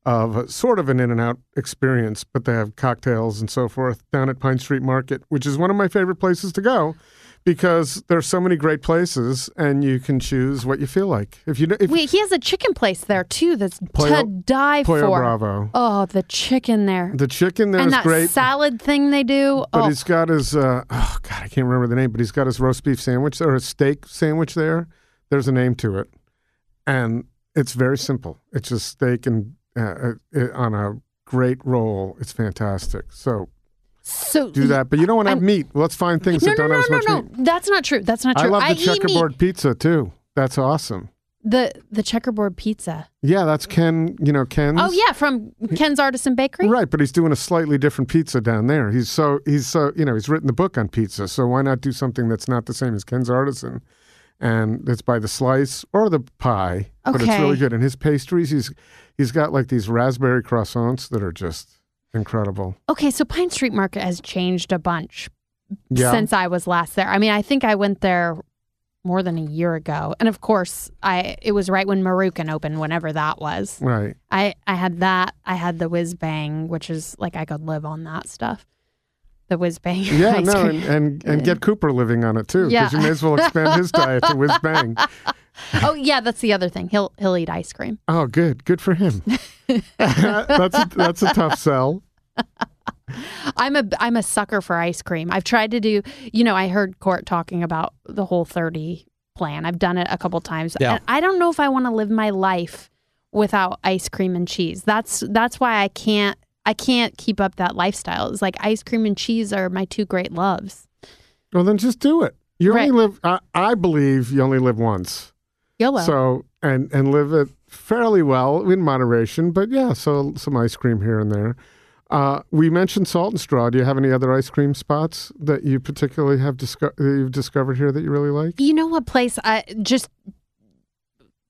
of a, sort of an In and Out experience. But they have cocktails and so forth down at Pine Street Market, which is one of my favorite places to go. Because there's so many great places, and you can choose what you feel like. If you if Wait, he has a chicken place there too. That's Pollo- to die Pollo for. Bravo, Oh, the chicken there, the chicken there and is that great. salad thing they do. But oh, he's got his uh, oh god, I can't remember the name, but he's got his roast beef sandwich or a steak sandwich there. There's a name to it, and it's very simple. It's just steak and uh, uh, on a great roll. It's fantastic. So so do that, but you don't want to have I'm- meat. Let's find things No, that no, don't no, have as no, much no. meat. That's not true. That's not true. I love the meat. checkerboard pizza too. That's awesome. The the checkerboard pizza. Yeah, that's Ken. You know Ken's. Oh yeah, from Ken's Artisan Bakery. Right, but he's doing a slightly different pizza down there. He's so he's so you know he's written the book on pizza, so why not do something that's not the same as Ken's Artisan, and it's by the slice or the pie, but it's really good. And his pastries, he's he's got like these raspberry croissants that are just incredible. Okay, so Pine Street Market has changed a bunch Yeah, since I was last there. I mean, I think I went there more than a year ago, and of course, I it was right when Marukin opened, whenever that was. right. I I had that. I had the Whiz Bang, which is like I could live on that stuff. The Whiz Bang. Yeah, no, and, and and get Cooper living on it too, because Yeah. you may as well expand his diet to whiz bang. oh yeah, that's the other thing. He'll he'll eat ice cream. Oh, good, good for him. that's a, that's a tough sell. I'm a I'm a sucker for ice cream. I've tried to do. You know, I heard Cort talking about the whole thirty plan. I've done it a couple times. Yeah. And I don't know if I want to live my life without ice cream and cheese. That's that's why I can't I can't keep up that lifestyle. It's like ice cream and cheese are my two great loves. Well, then just do it. You Right. only live. I, I believe you only live once. YOLO. So and and live it fairly well in moderation, but yeah, so some ice cream here and there. Uh, we mentioned Salt and Straw. Do you have any other ice cream spots that you particularly have disco- that you've discovered here that you really like? You know what place I just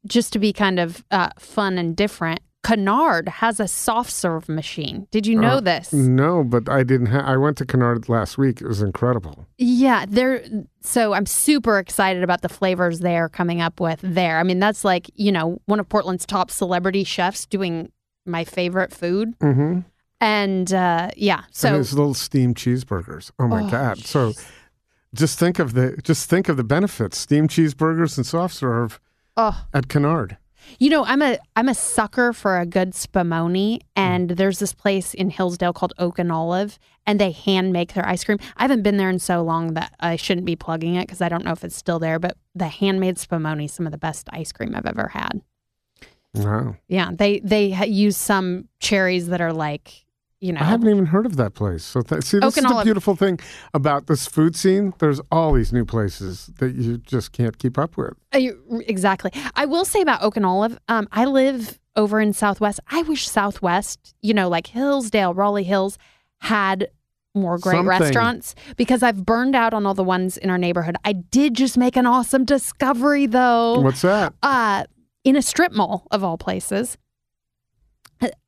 just to be kind of uh, fun and different. Canard has a soft serve machine. Did you know Uh, this? No, but I didn't. Ha- I went to Canard last week. It was incredible. Yeah, they're so I'm super excited about the flavors they're coming up with there. I mean, that's like, you know, one of Portland's top celebrity chefs doing my favorite food. Mm-hmm. And uh yeah, and so his little steamed cheeseburgers. Oh my Oh, god! So just think of the just think of the benefits: steamed cheeseburgers and soft serve oh, at Canard. You know, I'm a I'm a sucker for a good spumoni Mm. and there's this place in Hillsdale called Oak and Olive and they hand make their ice cream. I haven't been there in so long that I shouldn't be plugging it because I don't know if it's still there, but the handmade spumoni some of the best ice cream I've ever had. Wow! Yeah, they they use some cherries that are like, you know, I haven't even heard of that place. So th- see, this is the beautiful thing about this food scene. There's all these new places that you just can't keep up with. Uh, you- exactly. I will say about Oak and Olive. Um, I live over in Southwest. I wish Southwest, you know, like Hillsdale, Raleigh Hills, had more great Something. restaurants because I've burned out on all the ones in our neighborhood. I did just make an awesome discovery though. What's that? Uh, in a strip mall of all places.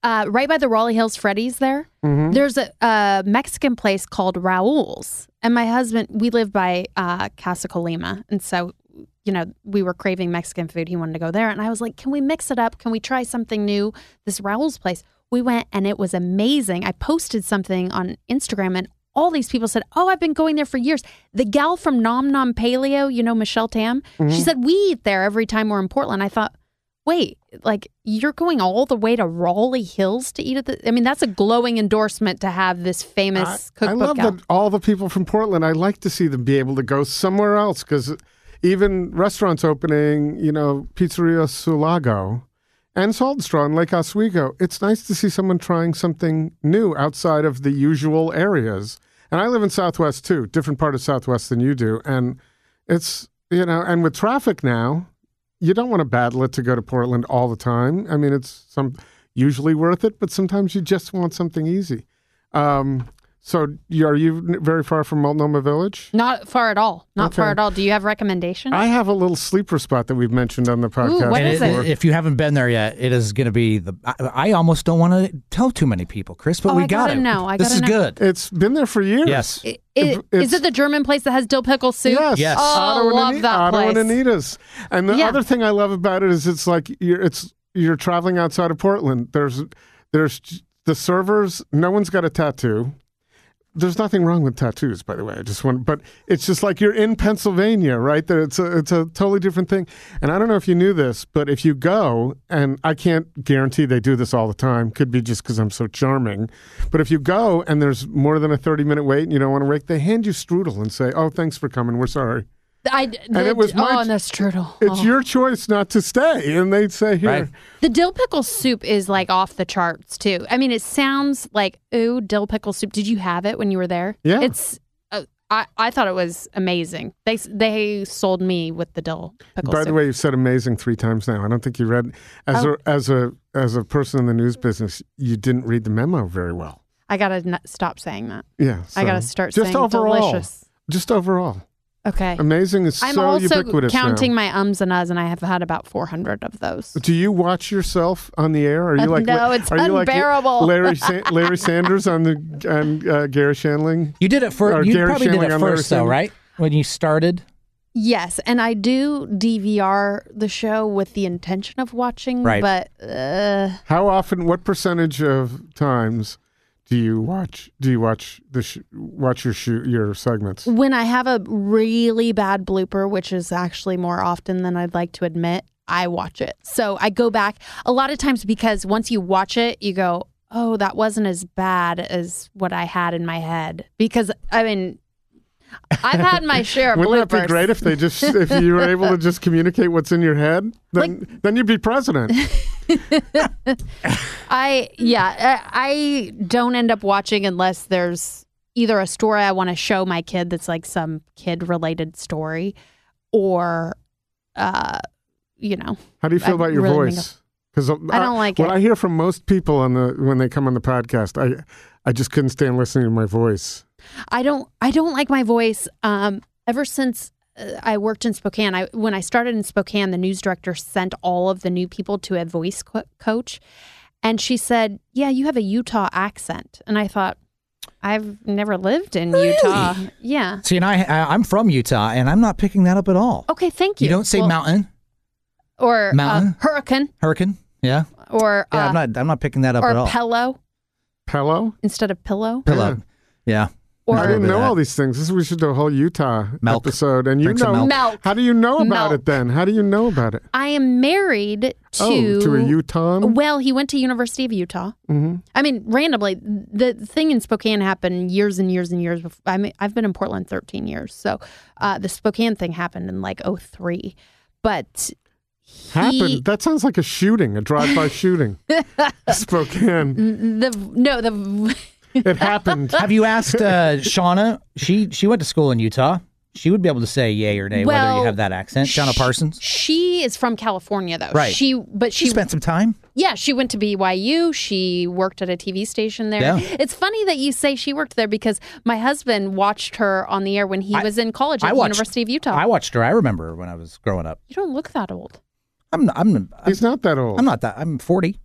Uh, right by the Raleigh Hills Freddy's there. Mm-hmm. There's a, a Mexican place called Raul's, and my husband, we live by uh, Casa Colima, and so you know we were craving Mexican food. He wanted to go there, and I was like, "Can we mix it up? Can we try something new?" This Raul's place. We went, and it was amazing. I posted something on Instagram, and all these people said, "Oh, I've been going there for years." The gal from Nom Nom Paleo, you know Michelle Tam, she said we eat there every time we're in Portland. I thought. Wait, like you're going all the way to Raleigh Hills to eat at the? I mean, that's a glowing endorsement to have this famous I, I cookbook love out. that all the people from Portland. I like to see them be able to go somewhere else because even restaurants opening, you know, Pizzeria Sulago and Salt and Straw in Lake Oswego. It's nice to see someone trying something new outside of the usual areas. And I live in Southwest too, different part of Southwest than you do, and it's you know, and with traffic now, you don't want to battle it to go to Portland all the time. I mean, it's some usually worth it, but sometimes you just want something easy. Um, so, are you very far from Multnomah Village? Not far at all. Not far at all. Do you have recommendations? I have a little sleeper spot that we've mentioned on the podcast. what And is it- if you haven't been there yet, it is going to be the. I, I almost don't want to tell too many people, Chris, but Oh, we I got it. know. I this is know. good. It's been there for years. Yes. I- If- I- it's- is it the German place that has dill pickle soup? Yes. Yes. Oh, Otto and love Ani- that Otto and place. Anita's. And the Yeah. other thing I love about it is it's like you're it's you're traveling outside of Portland. There's there's the servers. No one's got a tattoo. There's nothing wrong with tattoos, by the way. I just want, but it's just like you're in Pennsylvania, right? That it's a it's a totally different thing. And I don't know if you knew this, but if you go, and I can't guarantee they do this all the time. Could be just because I'm so charming. But if you go and there's more than a 30 minute wait and you don't want to wait, they hand you strudel and say, "Oh, thanks for coming. We're sorry." I, And it was my- oh, and the strudel. It's Oh. your choice not to stay. And they'd say, here. Right. The dill pickle soup is like off the charts too. I mean, it sounds like ooh, dill pickle soup. Did you have it when you were there? Yeah. It's. Uh, I I thought it was amazing. They they sold me with the dill pickle By soup. the way, you've said amazing three times now. I don't think you read as Oh. a as a as a person in the news business, you didn't read the memo very well. I gotta n- stop saying that. Yeah. I gotta start just saying overall. delicious. Just overall. Okay. Amazing is I'm so also ubiquitous counting now. my ums and uhs, and I have had about 400 of those. Do you watch yourself on the air? Are you like no, it's are you like unbearable. Larry Sa- Larry Sanders on the on uh, Garry Shandling? You did it Or first. You Garry probably did it first, though, right? When you started. Yes, and I do DVR the show with the intention of watching, Right. but uh, How often? What percentage of times do you watch? Do you watch the sh- watch your sh- your segments? when I have a really bad blooper, which is actually more often than I'd like to admit, I watch it. So I go back a lot of times because once you watch it, you go, "Oh, that wasn't as bad as what I had in my head." Because I mean, I've had my share of Wouldn't bloopers. that be great if they just if you were able to just communicate what's in your head? Then then you'd be president. I yeah, I I don't end up watching unless there's either a story I want to show my kid that's like some kid related story, or uh, you know, How do you feel I about your really voice? Because I don't like what it. I hear from most people on the when they come on the podcast. I I just couldn't stand listening to my voice. I don't I don't like my voice. Um, ever since uh, I worked in Spokane, I when I started in Spokane, the news director sent all of the new people to a voice co- coach, And she said, Yeah, you have a Utah accent. And I thought, I've never lived in Utah. Yeah. See, and I, I I'm from Utah, and I'm not picking that up at all. Okay, thank you. You don't say Well, mountain, or uh, Mountain? hurricane hurricane. Yeah, or yeah. uh, I'm not. I'm not picking that up at or all. pillow Pillow? instead of pillow. Pillow. Yeah. Or I didn't know that. all these things. This is, we should do a whole Utah Milk. episode. And you Drink know, milk. Milk. how do you know about Milk. it then? How do you know about it? I am married to oh, to a Utah. Well, he went to University of Utah. hmm I mean, randomly, the thing in Spokane happened years and years and years before. I mean, I've been in Portland 13 years. So uh, the Spokane thing happened in like 03. But he, Happened. That sounds like a shooting, a drive-by shooting. Spokane. the no, the It happened. Have you asked uh, Shauna? She she went to school in Utah. She would be able to say yay or nay whether you have that accent. Shauna sh- Parsons. she is from California though. Right. She but She she, spent some time. yeah, she went to BYU. She worked at a TV station there. Yeah. It's funny that you say she worked there because my husband watched her on the air when he I- was in college at I the watched- University of Utah. I watched her. I remember when I was growing up. you don't look that old. I'm I'm I'm, He's not that old. I'm not that. I'm 40.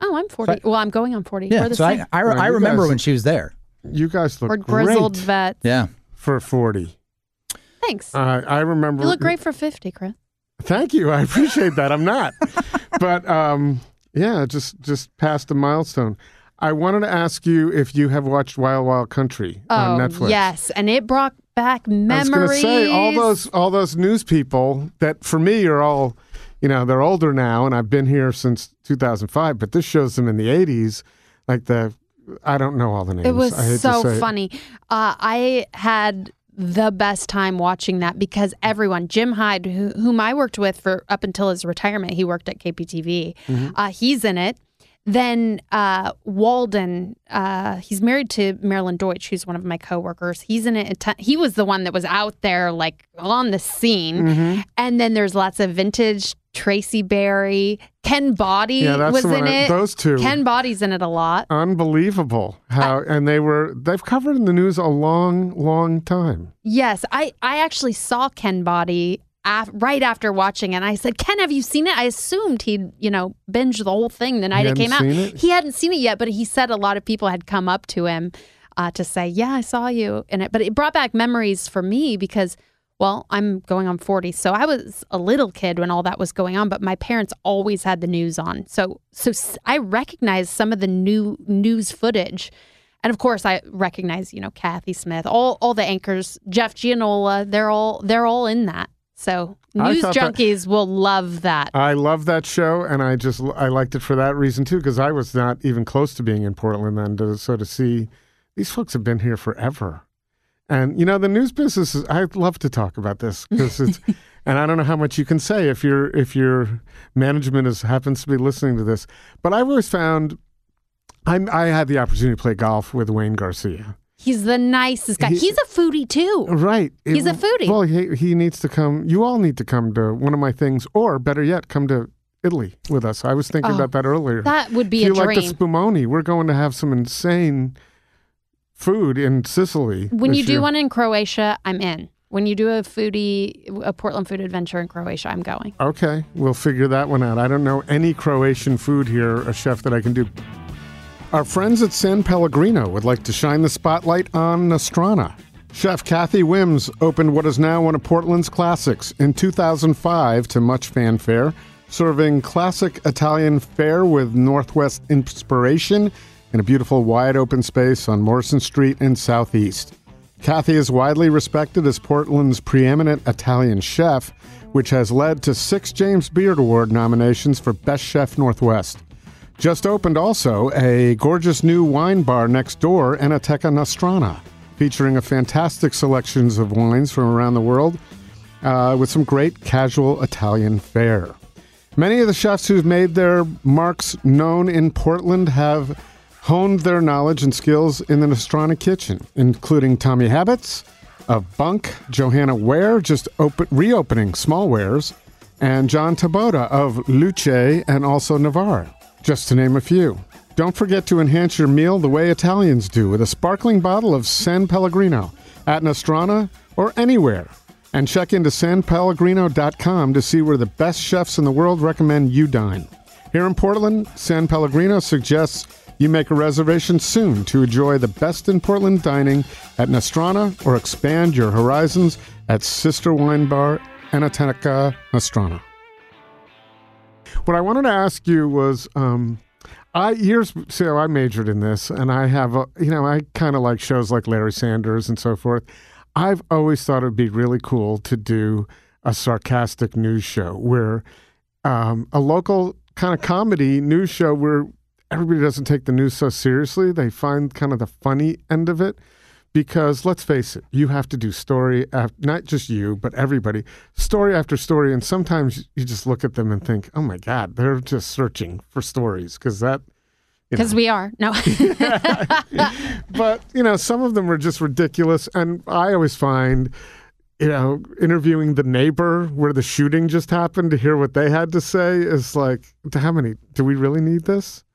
Oh, I'm 40. well, I'm going on 40. Yeah. The So same. I I, Well, I remember guys- when she was there. You guys look We're grizzled great vets. Yeah. for 40. Thanks. Uh, I remember. you look great for 50, Chris. Thank you. I appreciate that. I'm not. but um, yeah, just just past a milestone. I wanted to ask you if you have watched Wild Wild Country on oh, Netflix. yes. And it brought back memories. I was memories. going to say all those all those news people that for me are all, you know, they're older now, and I've been here since 2005. But this shows them in the 80s, like the I don't know all the names. It was I hate to so funny. Uh, I had the best time watching that because everyone, Jim Hyde, who, whom I worked with for up until his retirement, he worked at KPTV. Mm-hmm. Uh, he's in it. Then uh, Walden, uh, he's married to Marilyn Deutsch, who's one of my coworkers. He's in it. He was the one that was out there, like on the scene. Mm-hmm. And then there's lots of vintage Tracy Barry, Ken Boddie Yeah, that's was in I- it. those two. Ken Boddie's in it a lot. Unbelievable how and they were they've covered in the news a long, long time. Yes, I I actually saw Ken Boddie af- right after watching it. And I said, "Ken, have you seen it?" I assumed he'd you know binge the whole thing the night it came out. it? He hadn't seen it yet, but he said a lot of people had come up to him uh, to say, "Yeah, I saw you in it." But it brought back memories for me because. Well, I'm going on 40. So I was a little kid when all that was going on, but my parents always had the news on. So so I recognized some of the new news footage. And of course, I recognize, you know, Kathy Smith, all all the anchors, Jeff Gianola, they're all they're all in that. So news thought that- junkies will love that. I love that show, and I just I liked it for that reason too, because I was not even close to being in Portland then. To, so to see these folks have been here forever, and you know the news business. Is, I'd love to talk about this because it's, and I don't know how much you can say if your if your management is happens to be listening to this, but I've always found. I'm, I had the opportunity to play golf with Wayne Garcia. He's the nicest guy. He- He's a foodie too. Right. He's a foodie. Well, he, he needs to come. You all need to come to one of my things, or better yet, come to Italy with us. I was thinking Oh, about that earlier. That would be if a you like the spumoni, we're going to have some insane food in Sicily. when you do year. one in Croatia, I'm in. When you do a foodie, a Portland food adventure in Croatia, I'm going. Okay, we'll figure that one out. I don't know any Croatian food here, a chef that I can do. Our friends at San Pellegrino would like to shine the spotlight on Nostrana. Chef Cathy Whims opened what is now one of Portland's classics in 2005 to much fanfare, serving classic Italian fare with Northwest inspiration in a beautiful wide open space on Morrison Street in Southeast. Cathy is widely respected as Portland's preeminent Italian chef, which has led to six James Beard Award nominations for Best Chef Northwest. Just opened also a gorgeous new wine bar next door, Enoteca Nostrana, featuring a fantastic selections of wines from around the world uh, with some great casual Italian fare. Many of the chefs who've made their marks known in Portland have honed their knowledge and skills in the Nostrana kitchen, including Tommy Habetz of Bunk, Johanna Ware, just open, reopening Small Wares, and John Taboada of Luce and also Navarre, just to name a few. Don't forget to enhance your meal the way Italians do with a sparkling bottle of San Pellegrino at Nostrana or anywhere. And check into sanpellegrino.com to see where the best chefs in the world recommend you dine. Here in Portland, San Pellegrino suggests you make a reservation soon to enjoy the best in Portland dining at Nostrana or expand your horizons at Sister Wine Bar Enoteca Nostrana. What I wanted to ask you was, um, I years so I majored in this, and I have a you know I kind of like shows like Larry Sanders and so forth. I've always thought it would be really cool to do a sarcastic news show where um, a local kind of comedy news show where everybody doesn't take the news so seriously. They find kind of the funny end of it because let's face it, you have to do story after, not just you, but everybody, story after story. And sometimes you just look at them and think, oh my God, they're just searching for stories because that. Because we are. No. but, you know, some of them are just ridiculous. And I always find, you know, interviewing the neighbor where the shooting just happened to hear what they had to say is like, how many, do we really need this?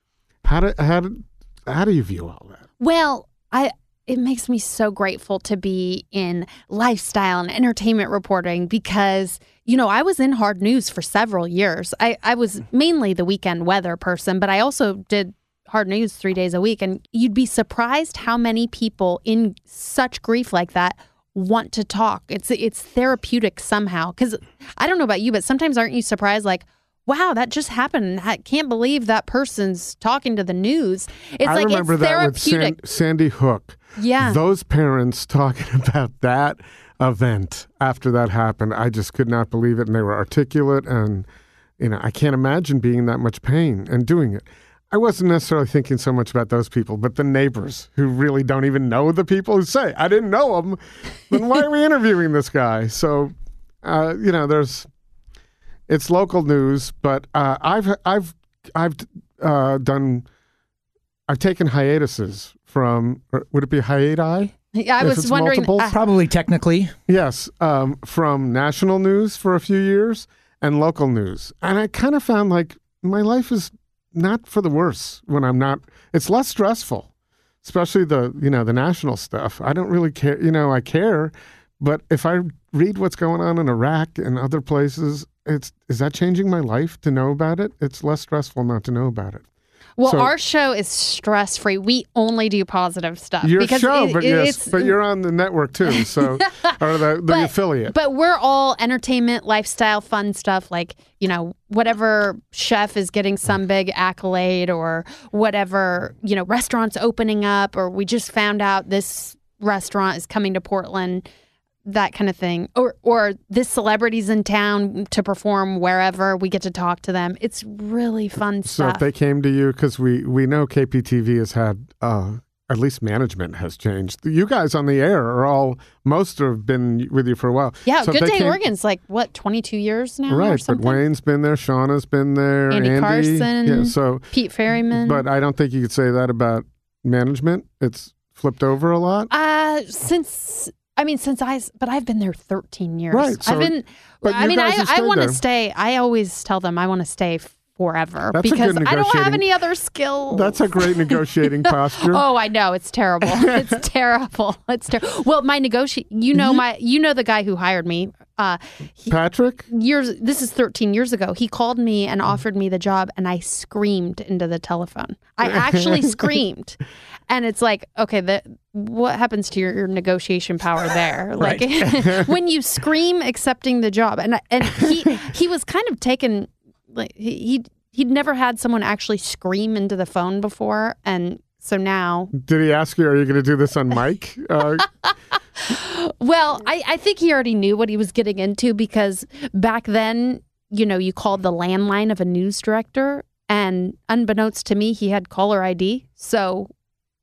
How do, how do, how do you view all that? Well, I it makes me so grateful to be in lifestyle and entertainment reporting because you know I was in hard news for several years. I, I was mm. mainly the weekend weather person, but I also did hard news three days a week, and you'd be surprised how many people in such grief like that want to talk. It's it's therapeutic somehow. Because I don't know about you, but sometimes aren't you surprised like. Wow, that just happened. I can't believe that person's talking to the news. It's I like remember it's that with. San, Sandy Hook. Yeah. Those parents talking about that event after that happened, I just could not believe it. And they were articulate. And, you know, I can't imagine being in that much pain and doing it. I wasn't necessarily thinking so much about those people, but the neighbors who really don't even know the people who say, I didn't know them, Then why are we interviewing this guy? So, uh, you know, there's, it's local news, but uh, I've, I've, I've uh, done, I've taken hiatuses from, would it be hiati? Yeah, I If was wondering. uh, Probably technically. Yes, um, from national news for a few years and local news. And I kind of found like my life is not for the worse when I'm not, it's less stressful, especially the, you know, the national stuff. I don't really care, you know, I care, but if I read what's going on in Iraq and other places, it's, is that changing my life to know about it? It's less stressful not to know about it. well, so- our show is stress free. We only do positive stuff Your because show, it- but it- yes, it's, but you're on the network too, so, or the, the But- affiliate. But we're all entertainment, lifestyle, fun stuff. Like you know, whatever chef is getting some big accolade, or whatever you know, restaurants opening up, or we just found out this restaurant is coming to Portland. That kind of thing, or or this celebrity's in town to perform wherever we get to talk to them. It's really fun So stuff. if they came to you, because we we know KPTV has had uh, at least management has changed. You guys on the air are all most have been with you for a while. Yeah, So Good Day came- Oregon's like what twenty two years now, or right? But. Wayne's been there, Shauna's been there, Andy Carson. Yeah, so Pete Ferryman. but I don't think you could say that about management. It's flipped over a lot. uh, since I mean, since I but I've been there thirteen years. Right, so- I've been. but I mean, I I want to stay. I always tell them I want to stay forever That's because I don't have any other skills. That's a great negotiating posture. Oh, I know it's terrible. it's terrible. It's terrible. Well, my negotiate. You know my. You know the guy who hired me. Uh, Patrick, years. This is 13 years ago. He called me Mm. and offered me the job, and I screamed into the telephone. I actually screamed, and it's like, okay, the, what happens to your, your negotiation power there? Like when you scream accepting the job, and and he he was kind of taken. Like he he'd never had someone actually scream into the phone before, and so now did he ask you, "Are you going to do this on mic?" Uh, Well, I, I think he already knew what he was getting into because back then, you know, you called the landline of a news director, and unbeknownst to me, he had caller ID. So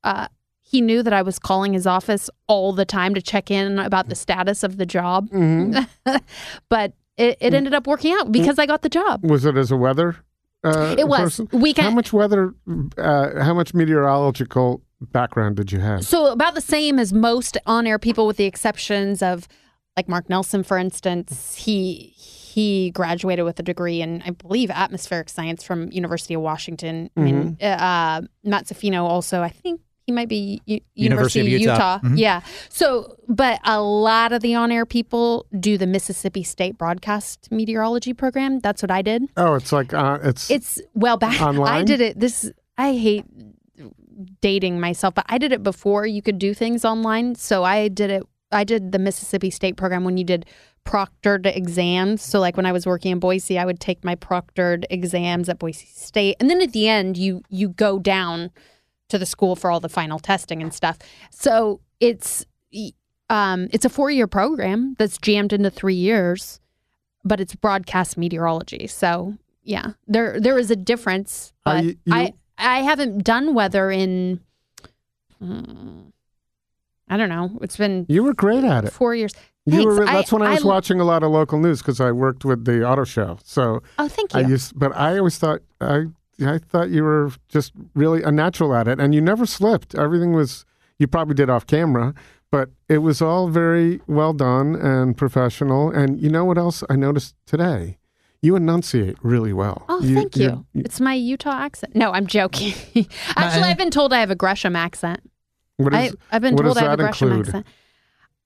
uh, he knew that I was calling his office all the time to check in about the status of the job. mhm. But it, it ended up working out because I got the job. Was it as a weather? Uh, It was weekend. How much weather? Uh, how much meteorological background did you have? So about the same as most on-air people, with the exceptions of like Mark Nelson, for instance. He he graduated with a degree in, I believe, atmospheric science from University of Washington. I mean, uh, Matt Zaffino also, I think he might be U- University University, of Utah. Utah. Mhm. Yeah. So, but a lot of the on-air people do the Mississippi State Broadcast Meteorology Program. That's what I did. Oh, it's like uh, it's It's well back. Online? I did it. This I hate dating myself, but I did it before you could do things online. So I did it. I did the Mississippi State program when you did proctored exams. So like when I was working in Boise, I would take my proctored exams at Boise State, and then at the end, you you go down to the school for all the final testing and stuff. So it's um, it's a four year program that's jammed into three years, but it's broadcast meteorology. So yeah, there there is a difference. But you- you- I I haven't done weather in mm, I don't know. It's been you were great at it. four years. You were, that's when I was I- watching a lot of local news because I worked with the auto show. So Oh, thank you. I used, but I always thought I I thought you were just really a natural at it, and you never slipped. Everything was you probably did off camera, but it was all very well done and professional. And you know what else I noticed today? You enunciate really well. Oh, thank you. you- It's my Utah accent. No, I'm joking. Actually, I've been told I have a Gresham accent. what I, I've been what told I have a Gresham include? accent.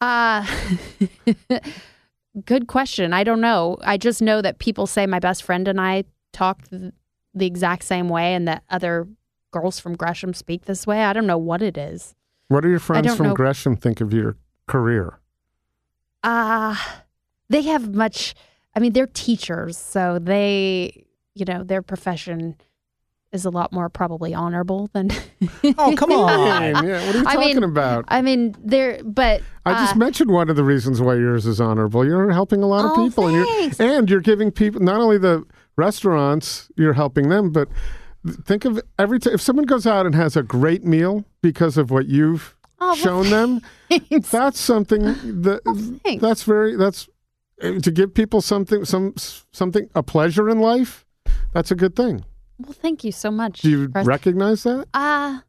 Uh, good question. I don't know. I just know that people say my best friend and I talk th- the exact same way, and that other girls from Gresham speak this way. I don't know what it is. what do your friends from know. Gresham think of your career? Uh they have much. I mean, they're teachers, so they, you know, their profession is a lot more probably honorable than. Oh, come on. Man, yeah, what are you I talking mean, about? I mean, they're but I just uh, mentioned one of the reasons why yours is honorable. You're helping a lot of Oh, people, and you're and you're giving people not only the restaurants you're helping them, but think of every time if someone goes out and has a great meal because of what you've Oh, well, shown them. That's something that that's very that's uh, to give people something some something a pleasure in life. That's a good thing. Well, thank you so much. Do you recognize that? Uh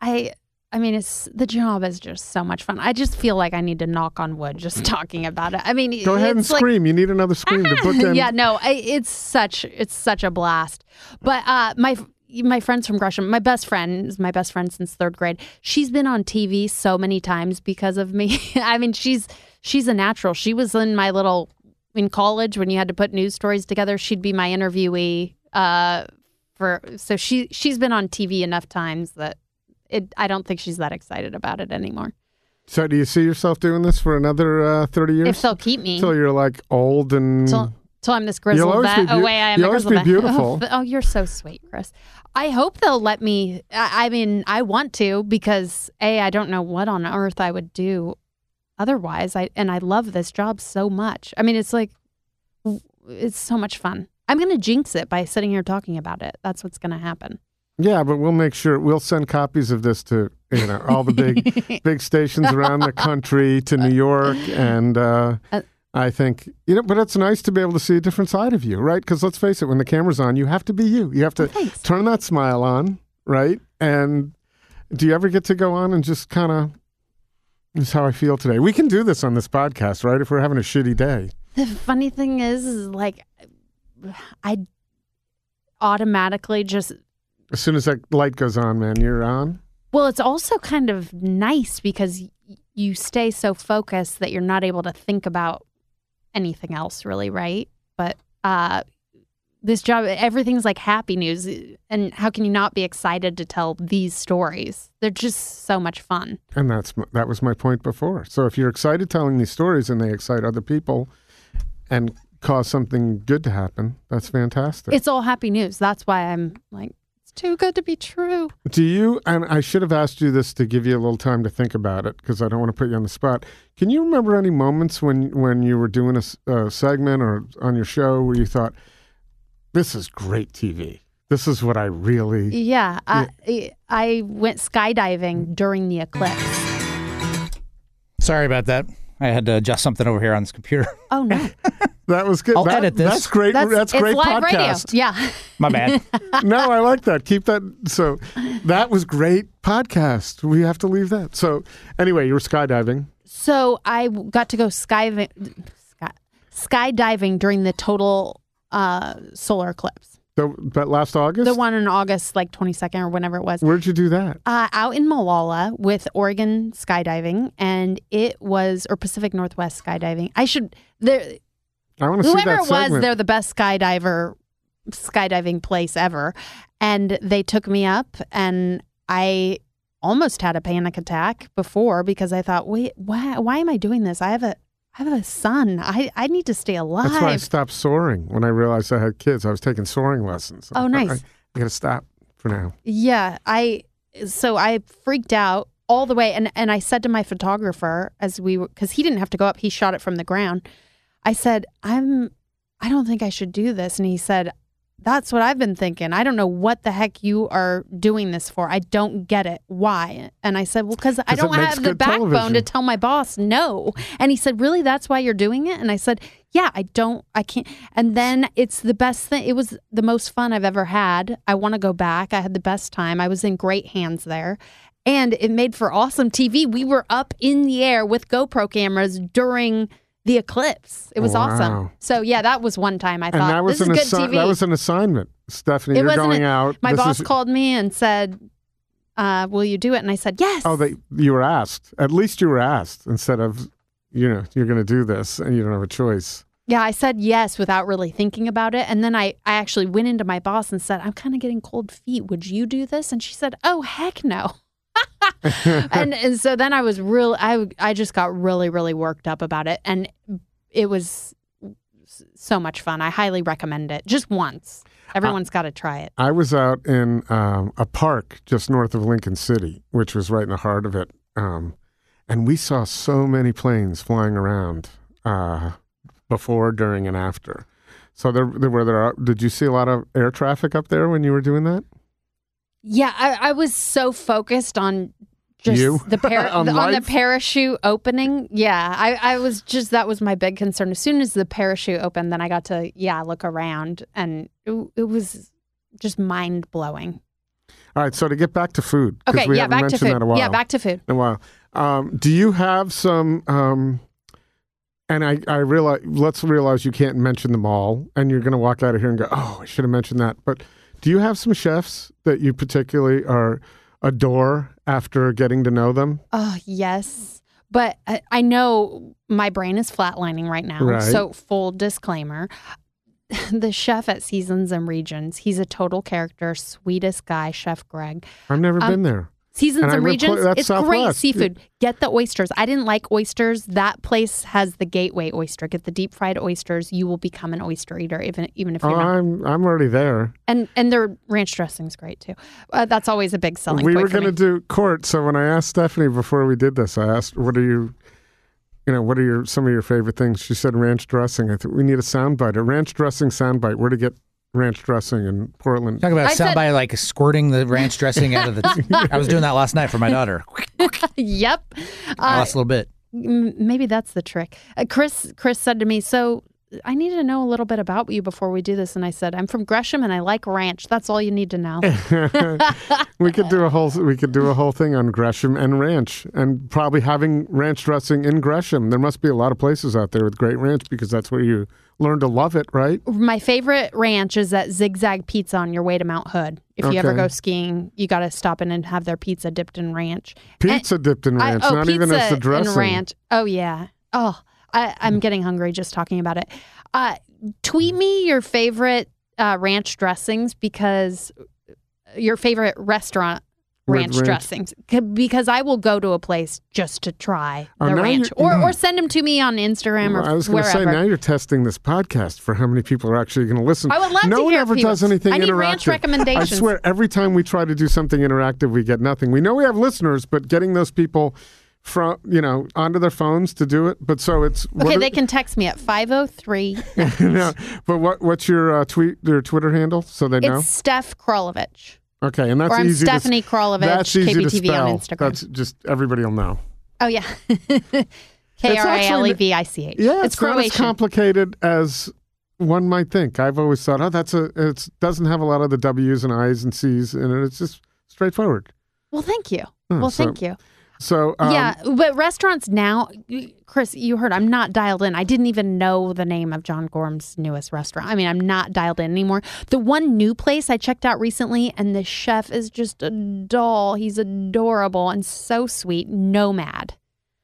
I I mean it's the job is just so much fun. I just feel like I need to knock on wood just talking about it. I mean Go ahead and like- scream. You need another scream to bookend. yeah, no, I, it's such it's such a blast. But uh, my my friends from Gresham, my best friend is my best friend since third grade. She's been on TV so many times because of me. I mean, she's she's a natural. She was in my little in college when you had to put news stories together. She'd be my interviewee. Uh, for so she she's been on TV enough times that it. I don't think she's that excited about it anymore. So, do you see yourself doing this for another uh, thirty years? If they'll keep me. Till you're like old and till, till I'm this grizzled vet. be oh, wait, I am you'll a always be beautiful. Oh, oh, you're so sweet, Chris. I hope they'll let me. I, I mean, I want to because a I don't know what on earth I would do otherwise. I and I love this job so much. I mean, it's like it's so much fun. I'm gonna jinx it by sitting here talking about it. That's what's gonna happen. Yeah, but we'll make sure we'll send copies of this to you know all the big big stations around the country to New York and. Uh, Uh, I think you know, but it's nice to be able to see a different side of you, right? Because let's face it, when the camera's on, you have to be you. You have to Thanks. turn that smile on, right? And do you ever get to go on and just kind of, this is how I feel today? We can do this on this podcast, right? If we're having a shitty day. The funny thing is, is like I automatically just As soon as that light goes on, man, you're on. Well, it's also kind of nice because you stay so focused that you're not able to think about anything else, really, right? But uh, this job, everything's like happy news. And how can you not be excited to tell these stories? They're just so much fun. And that's that was my point before. So if you're excited telling these stories and they excite other people and cause something good to happen, that's fantastic. It's all happy news. That's why I'm like, too good to be true. Do you, and I should have asked you this to give you a little time to think about it because I don't want to put you on the spot. Can you remember any moments when, when you were doing a segment or on your show where you thought, this is great TV? This is what I really. Yeah. I, I went skydiving during the eclipse. Sorry about that. I had to adjust something over here on this computer. Oh, no. That was good. I'll That- edit this. That's great. That's, it's great live podcast. radio. Yeah. My bad. no, I like that. Keep that. So that was great podcast. We have to leave that. So anyway, you were skydiving. So I got to go skydiving, skydiving during the total uh, solar eclipse. The, but last August? The one in August, like 22nd or whenever it was. Where'd you do that? Uh, out in Molalla with Oregon skydiving, and it was or Pacific Northwest skydiving. I should there. I want to see Whoever that it was, segment. they're the best skydiver, skydiving place ever, and they took me up, and I almost had a panic attack before because I thought, wait, why? Why am I doing this? I have a I have a son. I, I need to stay alive. That's why I stopped soaring when I realized I had kids. I was taking soaring lessons. Oh, I- nice. I, I got to stop for now. Yeah, I so I freaked out all the way and and I said to my photographer as we were cuz he didn't have to go up, he shot it from the ground. I said, "I'm I don't think I should do this." And he said, "That's what I've been thinking. I don't know what the heck you are doing this for. I don't get it. Why?" And I said, "Well, cuz I don't have the backbone television. to tell my boss no." And he said, "Really? That's why you're doing it?" And I said, yeah, I don't, I can't. And then it's the best thing. It was the most fun I've ever had. I want to go back. I had the best time. I was in great hands there. And it made for awesome TV. We were up in the air with GoPro cameras during the eclipse. It was Wow. awesome. So, yeah, that was one time I And thought, this is good assi- TV. that was an assignment, Stephanie. It you're going a- out. My boss is- called me and said, uh, Will you do it? And I said, Yes. Oh, they you were asked. At least you were asked instead of, you know, you're going to do this and you don't have a choice. Yeah, I said yes without really thinking about it. And then I, I actually went into my boss and said, I'm kind of getting cold feet. Would you do this? And she said, Oh, heck no. And, and so then I was real, I, I just got really, really worked up about it. And it was so much fun. I highly recommend it just once. Everyone's got to try it. I was out in um, a park just north of Lincoln City, which was right in the heart of it, um, and we saw so many planes flying around uh, before, during, and after. So there, there were there. Did you see a lot of air traffic up there when you were doing that? Yeah, I, I was so focused on just You? the, par- On the- on the parachute opening. Yeah, I, I was just that was my big concern. As soon as the parachute opened, then I got to yeah look around, and it, it was just mind blowing. All right. So to get back to food, Okay, we yeah, back to food. that a while. Yeah, back to food. in a while. Um, do you have some? Um, and I, I realize, let's realize you can't mention them all, and you're going to walk out of here and go, "Oh, I should have mentioned that." But do you have some chefs that you particularly are adore after getting to know them? Oh yes, but I, I know my brain is flatlining right now. Right. So full disclaimer. The chef at Seasons and Regions, he's a total character, sweetest guy, Chef Greg. I've never Um, been there. Seasons And and, Regions, that's it's great seafood. Get the oysters. I didn't like oysters. That place has the gateway oyster. Get the deep fried oysters. You will become an oyster eater, even even if Oh, you're not. I'm I'm already there. And and their ranch dressing's great too. Uh, that's always a big selling we were going to do Cort, so when I asked Stephanie before we did this, I asked, "What are you?" You know, what are your some of your favorite things? She said ranch dressing. I thought we need a soundbite, a ranch dressing soundbite. Where to get ranch dressing in Portland? Talk about I a said- soundbite like squirting the ranch dressing out of the. I was doing that last night for my daughter. yep. I Uh, lost a little bit. m- maybe that's the trick. Uh, Chris Chris said to me, "So I need to know a little bit about you before we do this." And I said, "I'm from Gresham and I like ranch. That's all you need to know." we could do a whole we could do a whole thing on Gresham and ranch, and probably having ranch dressing in Gresham. There must be a lot of places out there with great ranch because that's where you learn to love it, right? My favorite ranch is at Zigzag Pizza on your way to Mount Hood. If you ever go skiing, you got to stop in and have their pizza dipped in ranch. Pizza dipped in I- ranch, oh, not even as the dressing. and ranch. Oh yeah. Oh, I, I'm getting hungry just talking about it. Uh, tweet me your favorite uh, ranch dressings because your favorite restaurant ranch, ranch. dressings because I will go to a place just to try Oh, the ranch or or send them to me on Instagram or I was going to say now you're testing this podcast for how many people are actually going to listen. I would love no to one hear ever people. does anything I need interactive. ranch recommendations. I swear, every time we try to do something interactive, we get nothing. We know we have listeners, but getting those people from you know onto their phones to do it. But so it's Okay, are- they can text me at 503. no, but what what's your uh, tweet your Twitter handle so they know? It's Steph Kralevich. Okay, and that's Or I'm easy. Stephanie to, Kralevich, That's easy to spell. on Instagram. That's just everybody will know. Oh, yeah. K R A L E V I C H. Yeah, It's it's, not as complicated as one might think. I've always thought, oh, that's a. It doesn't have a lot of the W's and I's and C's in it. It's just straightforward. Well, thank you. Oh, well, so- thank you. So um, yeah, but restaurants now, Chris, you heard I'm not dialed in. I didn't even know the name of John Gorham's newest restaurant. I mean, I'm not dialed in anymore. The one new place I checked out recently, and the chef is just a doll. He's adorable and so sweet. Nomad.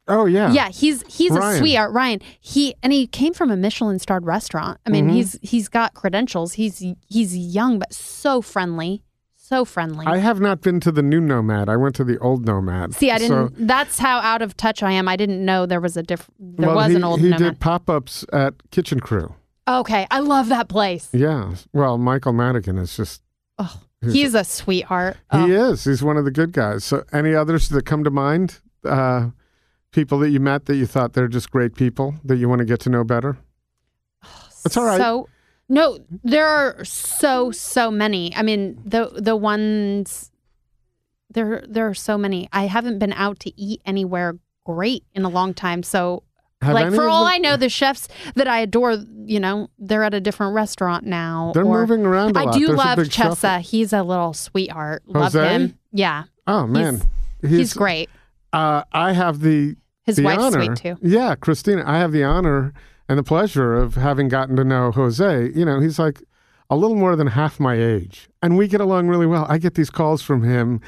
Oh yeah. Yeah, he's he's a Ryan. sweetheart, Ryan. He and he came from a Michelin starred restaurant. I mean, Mhm. he's he's got credentials. He's he's young but so friendly, so friendly. I have not been to the new Nomad. I went to the old Nomad. See, I didn't. that's how out of touch I am. I didn't know there was a diff. There well, was he, an old He nomad. did pop ups at KitchenCru. Okay, I love that place. Yeah. Well, Michael Madigan is just. Oh, He's- he's a sweetheart. Oh, He is. He's one of the good guys. So, any others that come to mind? Uh, people that you met that you thought they're just great people that you want to get to know better? It's all right. So no, there are so so many. I mean, the the ones there there are so many. I haven't been out to eat anywhere great in a long time. So Have like for all them- I know, the chefs that I adore, you know, they're at a different restaurant now. they're or- moving around a I do There's love shuffle. He's a little sweetheart. Love Jose? him. Yeah, Oh man, he's, great. Uh, I have the His the wife's honor, sweet too. Yeah, Christina. I have the honor and the pleasure of having gotten to know Jose. You know, he's like a little more than half my age, and we get along really well. I get these calls from him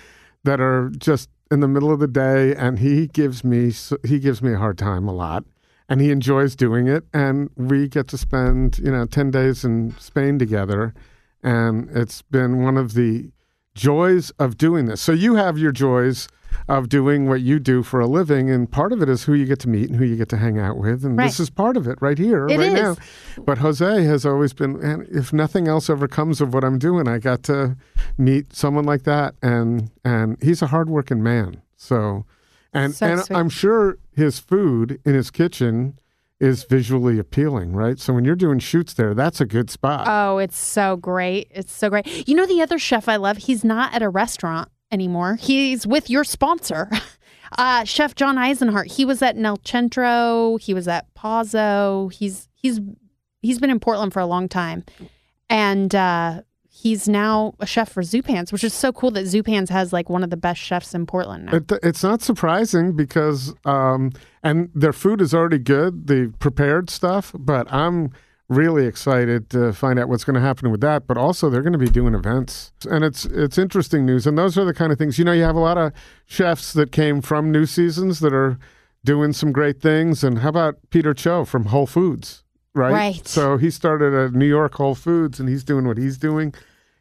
that are just in the middle of the day, and he gives me he gives me a hard time a lot, and he enjoys doing it, and we get to spend you know ten days in Spain together, and it's been one of the joys of doing this. So you have your joys of doing what you do for a living, and part of it is who you get to meet and who you get to hang out with, and Right. this is part of it right here, It right is. now. But Jose has always been, and if nothing else ever comes of what I'm doing, I got to meet someone like that, and and he's a hardworking man. So, and So and sweet. I'm sure his food in his kitchen is visually appealing, right? So when you're doing shoots there, that's a good spot. Oh, it's so great. It's so great. You know the other chef I love, he's not at a restaurant anymore. He's with your sponsor. Uh, chef John Eisenhart. He was at Nel Centro, he was at Pazzo. He's he's he's been in Portland for a long time. And uh he's now a chef for Zupans, which is so cool that Zupans has like one of the best chefs in Portland now. It, it's not surprising because, um, and their food is already good, the prepared stuff, but I'm really excited to find out what's going to happen with that. But also, they're going to be doing events, and it's it's interesting news. And those are the kind of things you know. You have a lot of chefs that came from New Seasons that are doing some great things. And how about Peter Cho from Whole Foods? Right. Right. So he started at New York Whole Foods, and he's doing what he's doing.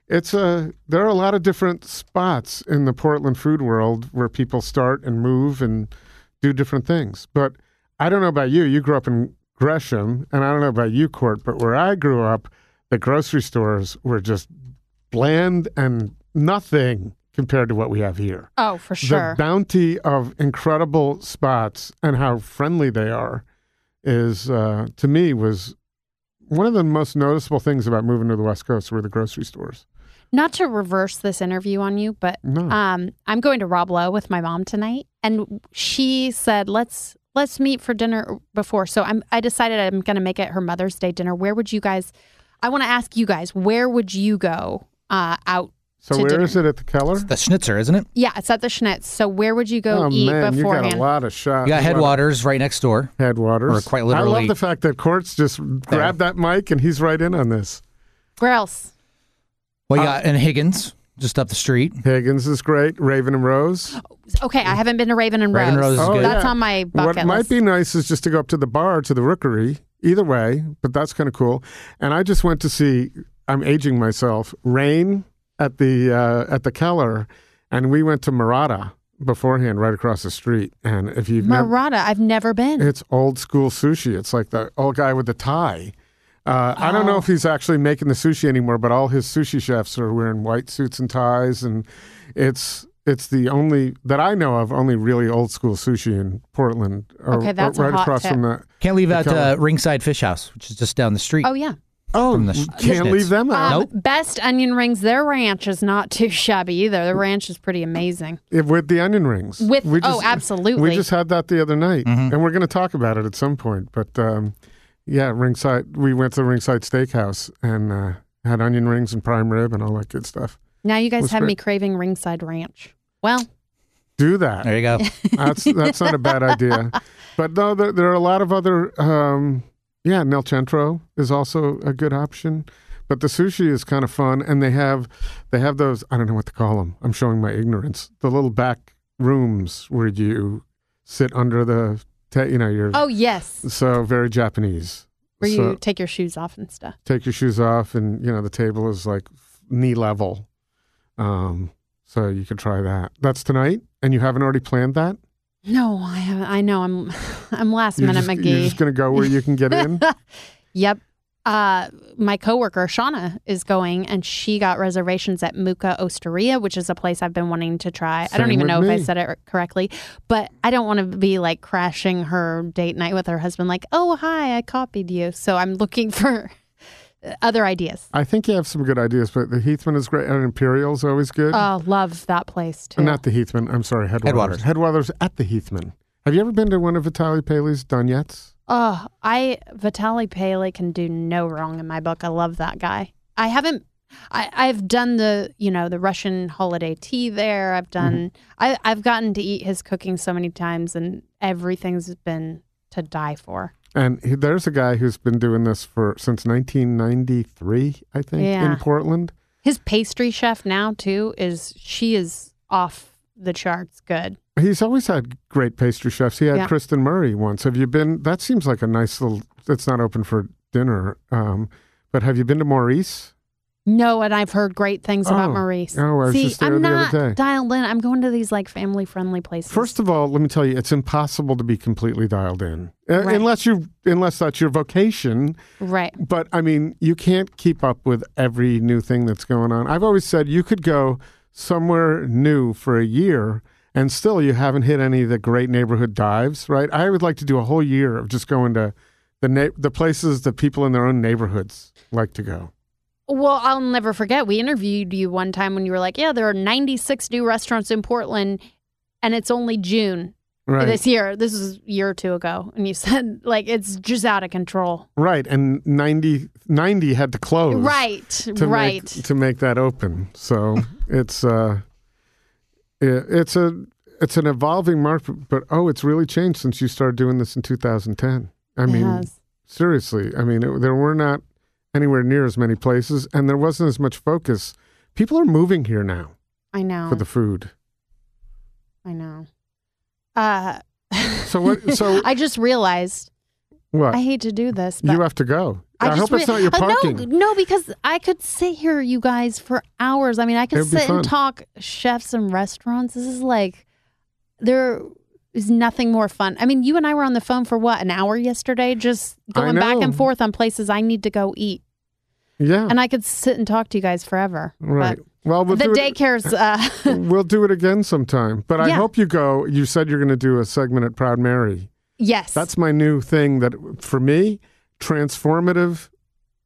It's a there are a lot of different spots in the Portland food world where people start and move and do different things. But I don't know about you. You grew up in Gresham, and I don't know about you, Cort. But where I grew up, the grocery stores were just bland and nothing compared to what we have here. oh, for sure. The bounty of incredible spots and how friendly they are is, uh, to me, was one of the most noticeable things about moving to the West Coast were the grocery stores. Not to reverse this interview on you, but No. um, I'm going to Rob Lowe with my mom tonight, and she said let's let's meet for dinner before. So I'm I decided I'm going to make it her Mother's Day dinner. Where would you guys? I want to ask you guys where would you go uh, out? so to where dinner. is it at the Keller? The Schnitzer, isn't it? Yeah, it's at the Schnitz. So where would you go oh eat man, you got a lot of shots. You got Headwaters right next door. Headwaters. Or quite literally. I love the fact that Cort's just grabbed that mic and he's right in on this. Where else? Well, you Uh, got in Higgins, just up the street. Higgins is great. Raven and Rose. Okay, I haven't been to Raven and Raven Rose. Rose is Oh, good. That's yeah. on my bucket What might list. be nice is just to go up to the bar to the Rookery. Either way, but that's kind of cool. And I just went to see. I'm aging myself. Rain at the uh, at the Keller, and we went to Murata beforehand, right across the street. And if you've never, Murata. I've never been. it's old school sushi. It's like the old guy with the tie. Uh, I don't know Oh. if he's actually making the sushi anymore, but all his sushi chefs are wearing white suits and ties, and it's it's the only that I know of only really old school sushi in Portland. or- Okay, that's or a right hot across tip. from the. Can't leave out uh, Ringside Fish House, which is just down the street. oh yeah. Oh, From the sh- can't Schnitz. leave them out. Um, Nope. Best onion rings. Their ranch is not too shabby either. The ranch is pretty amazing. If- with the onion rings. With We oh, absolutely. We just had that the other night, Mhm. and we're going to talk about it at some point. But um, yeah, Ringside. We went to Ringside Steakhouse and uh, had onion rings and prime rib and all that good stuff. now you guys was have me craving ringside ranch. Well, Do that. There you go. That's that's not a bad idea. But no, there, there are a lot of other. Um, yeah, Nel Centro is also a good option. But the sushi is kind of fun, and they have they have those. I don't know what to call them. I'm showing my ignorance. The little back rooms where you sit under the, ta- you know, you're Oh yes, so very Japanese. where you take your shoes off and stuff. take your shoes off, and you know the table is like knee level. Um, so you could try that. That's tonight, and you haven't already planned that. No, I haven't. I know. I'm I'm last You're minute just, McGee. You're just going to go where you can get in. Yep. Uh, my coworker Shauna is going, and she got reservations at Mucca Osteria, which is a place I've been wanting to try. I don't even with know if I said it correctly, but I don't want to be like crashing her date night with her husband. Like, oh hi, I copied you. So I'm looking for other ideas. I think you have some good ideas, but the Heathman is great, and Imperial's always good. Oh, love that place too. Not the Heathman. I'm sorry, Headwaters. Headwaters. Headwaters at the Heathman. Have you ever been to one of Vitaly Paley's Donets? Oh, I Vitaly Paley can do no wrong in my book. I love that guy. I haven't. I, I've done the you know the Russian holiday tea there. I've mm-hmm. done. I, I've gotten to eat his cooking so many times, and everything's been to die for. And he, there's a guy who's been doing this for since 1993, I think, Yeah. in Portland. His pastry chef now too is she is off the charts good. He's always had great pastry chefs. He had Yeah. Kristen Murray once. Have you been? That seems like a nice little. It's not open for dinner, um, but have you been to Maurice? No, and I've heard great things about Oh. Maurice. Oh, I was See, just there I'm the other not day. dialed in. I'm going to these like family friendly places. First of all, let me tell you, it's impossible to be completely dialed in Uh, Right. unless you unless that's your vocation. right? But I mean, you can't keep up with every new thing that's going on. I've always said you could go somewhere new for a year and still you haven't hit any of the great neighborhood dives, right? I would like to do a whole year of just going to the na- the places that people in their own neighborhoods like to go. Well, I'll never forget. We interviewed you one time when you were like, "Yeah, there are 96 new restaurants in Portland, and it's only June Right. this year. This is a year or two ago." And you said, "Like it's just out of control." right. And 90, 90 had to close. Right, to right. make, to make that open. So it's uh, it, it's a it's an evolving market, but oh, it's really changed since you started doing this in 2010. I It mean, has. seriously, I mean, it, there were not anywhere near as many places, and there wasn't as much focus. People are moving here now I know. for the food. I know. Uh, So what? So I just realized what? I hate to do this, but you have to go. I, just hope it's not your Uh, parking. no, no, because I could sit here, you guys, for hours. I mean, I could It'd sit and talk chefs and restaurants. This is like there is nothing more fun. I mean, you and I were on the phone for what an hour yesterday, just going back and forth on places I need to go eat, yeah, and I could sit and talk to you guys forever. right. Well, we'll the daycare's. Uh, we'll do it again sometime. But I Yeah. hope you go. You said you're going to do a segment at Proud Mary. yes, That's my new thing that for me, transformative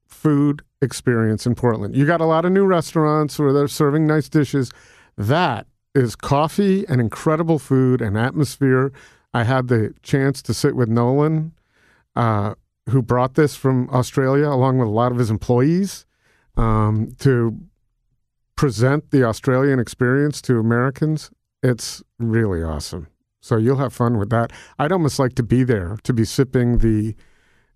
food experience in Portland. You got a lot of new restaurants where they're serving nice dishes. That is coffee and incredible food and atmosphere. I had the chance to sit with Nolan, uh, who brought this from Australia along with a lot of his employees um, to present the Australian experience to Americans. It's really awesome. So you'll have fun with that. I'd almost like to be there to be sipping the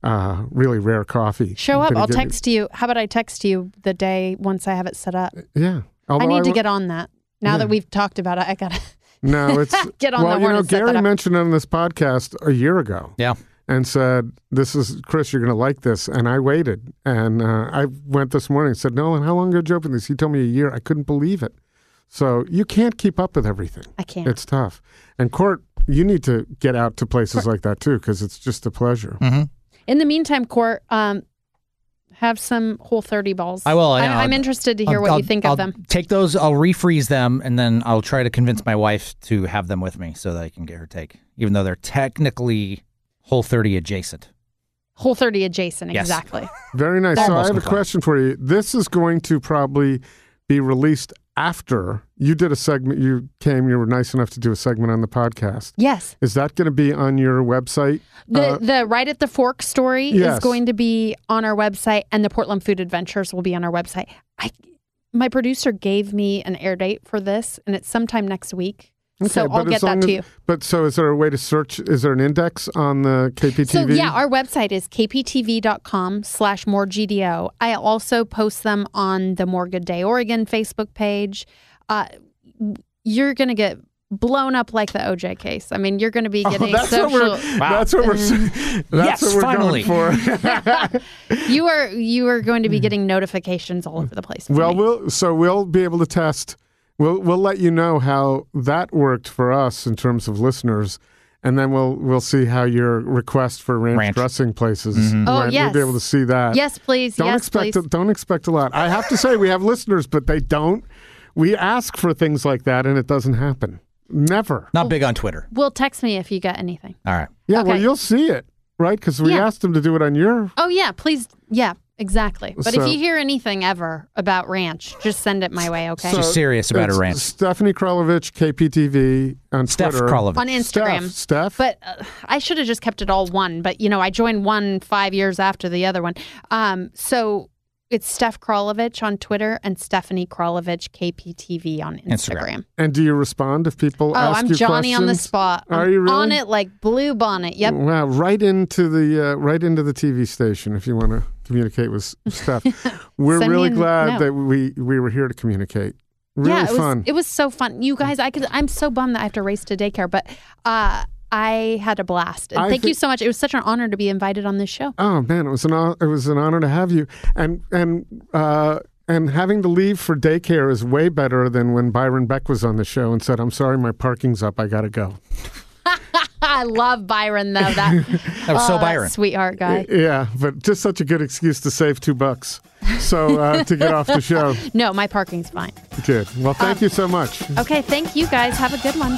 uh, really rare coffee. show up. I'll text you. How about I text you the day once I have it set up? Yeah. I Although need to w- get on that. Now Yeah. that we've talked about it, I gotta. No, it's Get on well, the you know, that Garry up. mentioned on this podcast a year ago. Yeah. And said, "This is Chris. You're going to like this." And I waited, and uh, I went this morning. and Said, "Nolan, how long ago did you open this?" He told me a year. I couldn't believe it. So you can't keep up with everything. I can't. It's tough. And Cort, you need to get out to places like that too, because it's just a pleasure. hmm In the meantime, Cort, um, have some Whole 30 balls. I will, I'm, yeah, I'm I'll- interested to hear I'll- what I'll- you think I'll of them. Take those. I'll refreeze them, and then I'll try to convince my wife to have them with me so that I can get her take, even though they're technically Whole 30 adjacent. Whole 30 adjacent, Yes. exactly. Very nice. So I Almost have a question for you. This is going to probably be released after you did a segment. You came. You were nice enough to do a segment on the podcast. Yes. Is that going to be on your website? The Uh, the right at the fork story Yes. is going to be on our website, and the Portland Food Adventures will be on our website. I, my producer gave me an air date for this, and it's sometime next week. So I'll but get as that to you. But so is there a way to search? Is there an index on the KPTV? So yeah, our website is kptv.com slash more GDO. I also post them on the More Good Day Oregon Facebook page. Uh, you're going to get blown up like the OJ case. I mean, you're going to be getting Oh, that's what social. we're. That's what we're. That's Yes, what we're finally. going for. you are you are going to be getting notifications all over the place. well, me. we'll so we'll be able to test. We'll we'll let you know how that worked for us in terms of listeners, and then we'll we'll see how your request for ranch, Ranch. dressing places. Mm-hmm. Oh, went. yes. We'll be able to see that. yes, please. Don't yes, expect please. a, don't expect a lot. I have to say we have listeners, but they don't. We ask for things like that, and it doesn't happen. Never. Not big on Twitter. Well, text me if you got anything. All right. Yeah, well, Okay. you'll see it, right? Because we Yeah. asked them to do it on your. Oh yeah, please. Yeah, exactly. But if you hear anything ever about ranch, just send it my way. Okay. She's serious about It's her ranch. Stephanie Kralevich, KPTV on Steph Twitter. Kralevich. on Instagram. Steph. Steph. But uh, I should have just kept it all one. But you know, I joined one five years after the other one. Um, so it's Steph Kralevich on Twitter and Stephanie Kralevich KPTV on Instagram. Instagram. and do you respond if people Oh, ask I'm you Johnny on the spot. Are I'm you really? on it like blue bonnet? Yep. Wow, right into the uh, right into the TV station if you want to communicate with Steph. We're Send really glad note. that we we were here to communicate. Really yeah, it was fun. it was so fun. You guys, I could I'm so bummed that I have to race to daycare, but uh I had a blast. And I thank you so much. It was such an honor to be invited on this show. Oh man, it was an hon- it was an honor to have you, and and uh, and having to leave for daycare is way better than when Byron Beck was on the show and said, "I'm sorry, my parking's up. I gotta go." I love Byron though. That, That was so oh, that Byron. sweetheart guy. Yeah, but just such a good excuse to save two bucks. So uh, to get off the show, No, my parking's fine. good. Well, thank Um, you so much. Okay, thank you guys. Have a good one.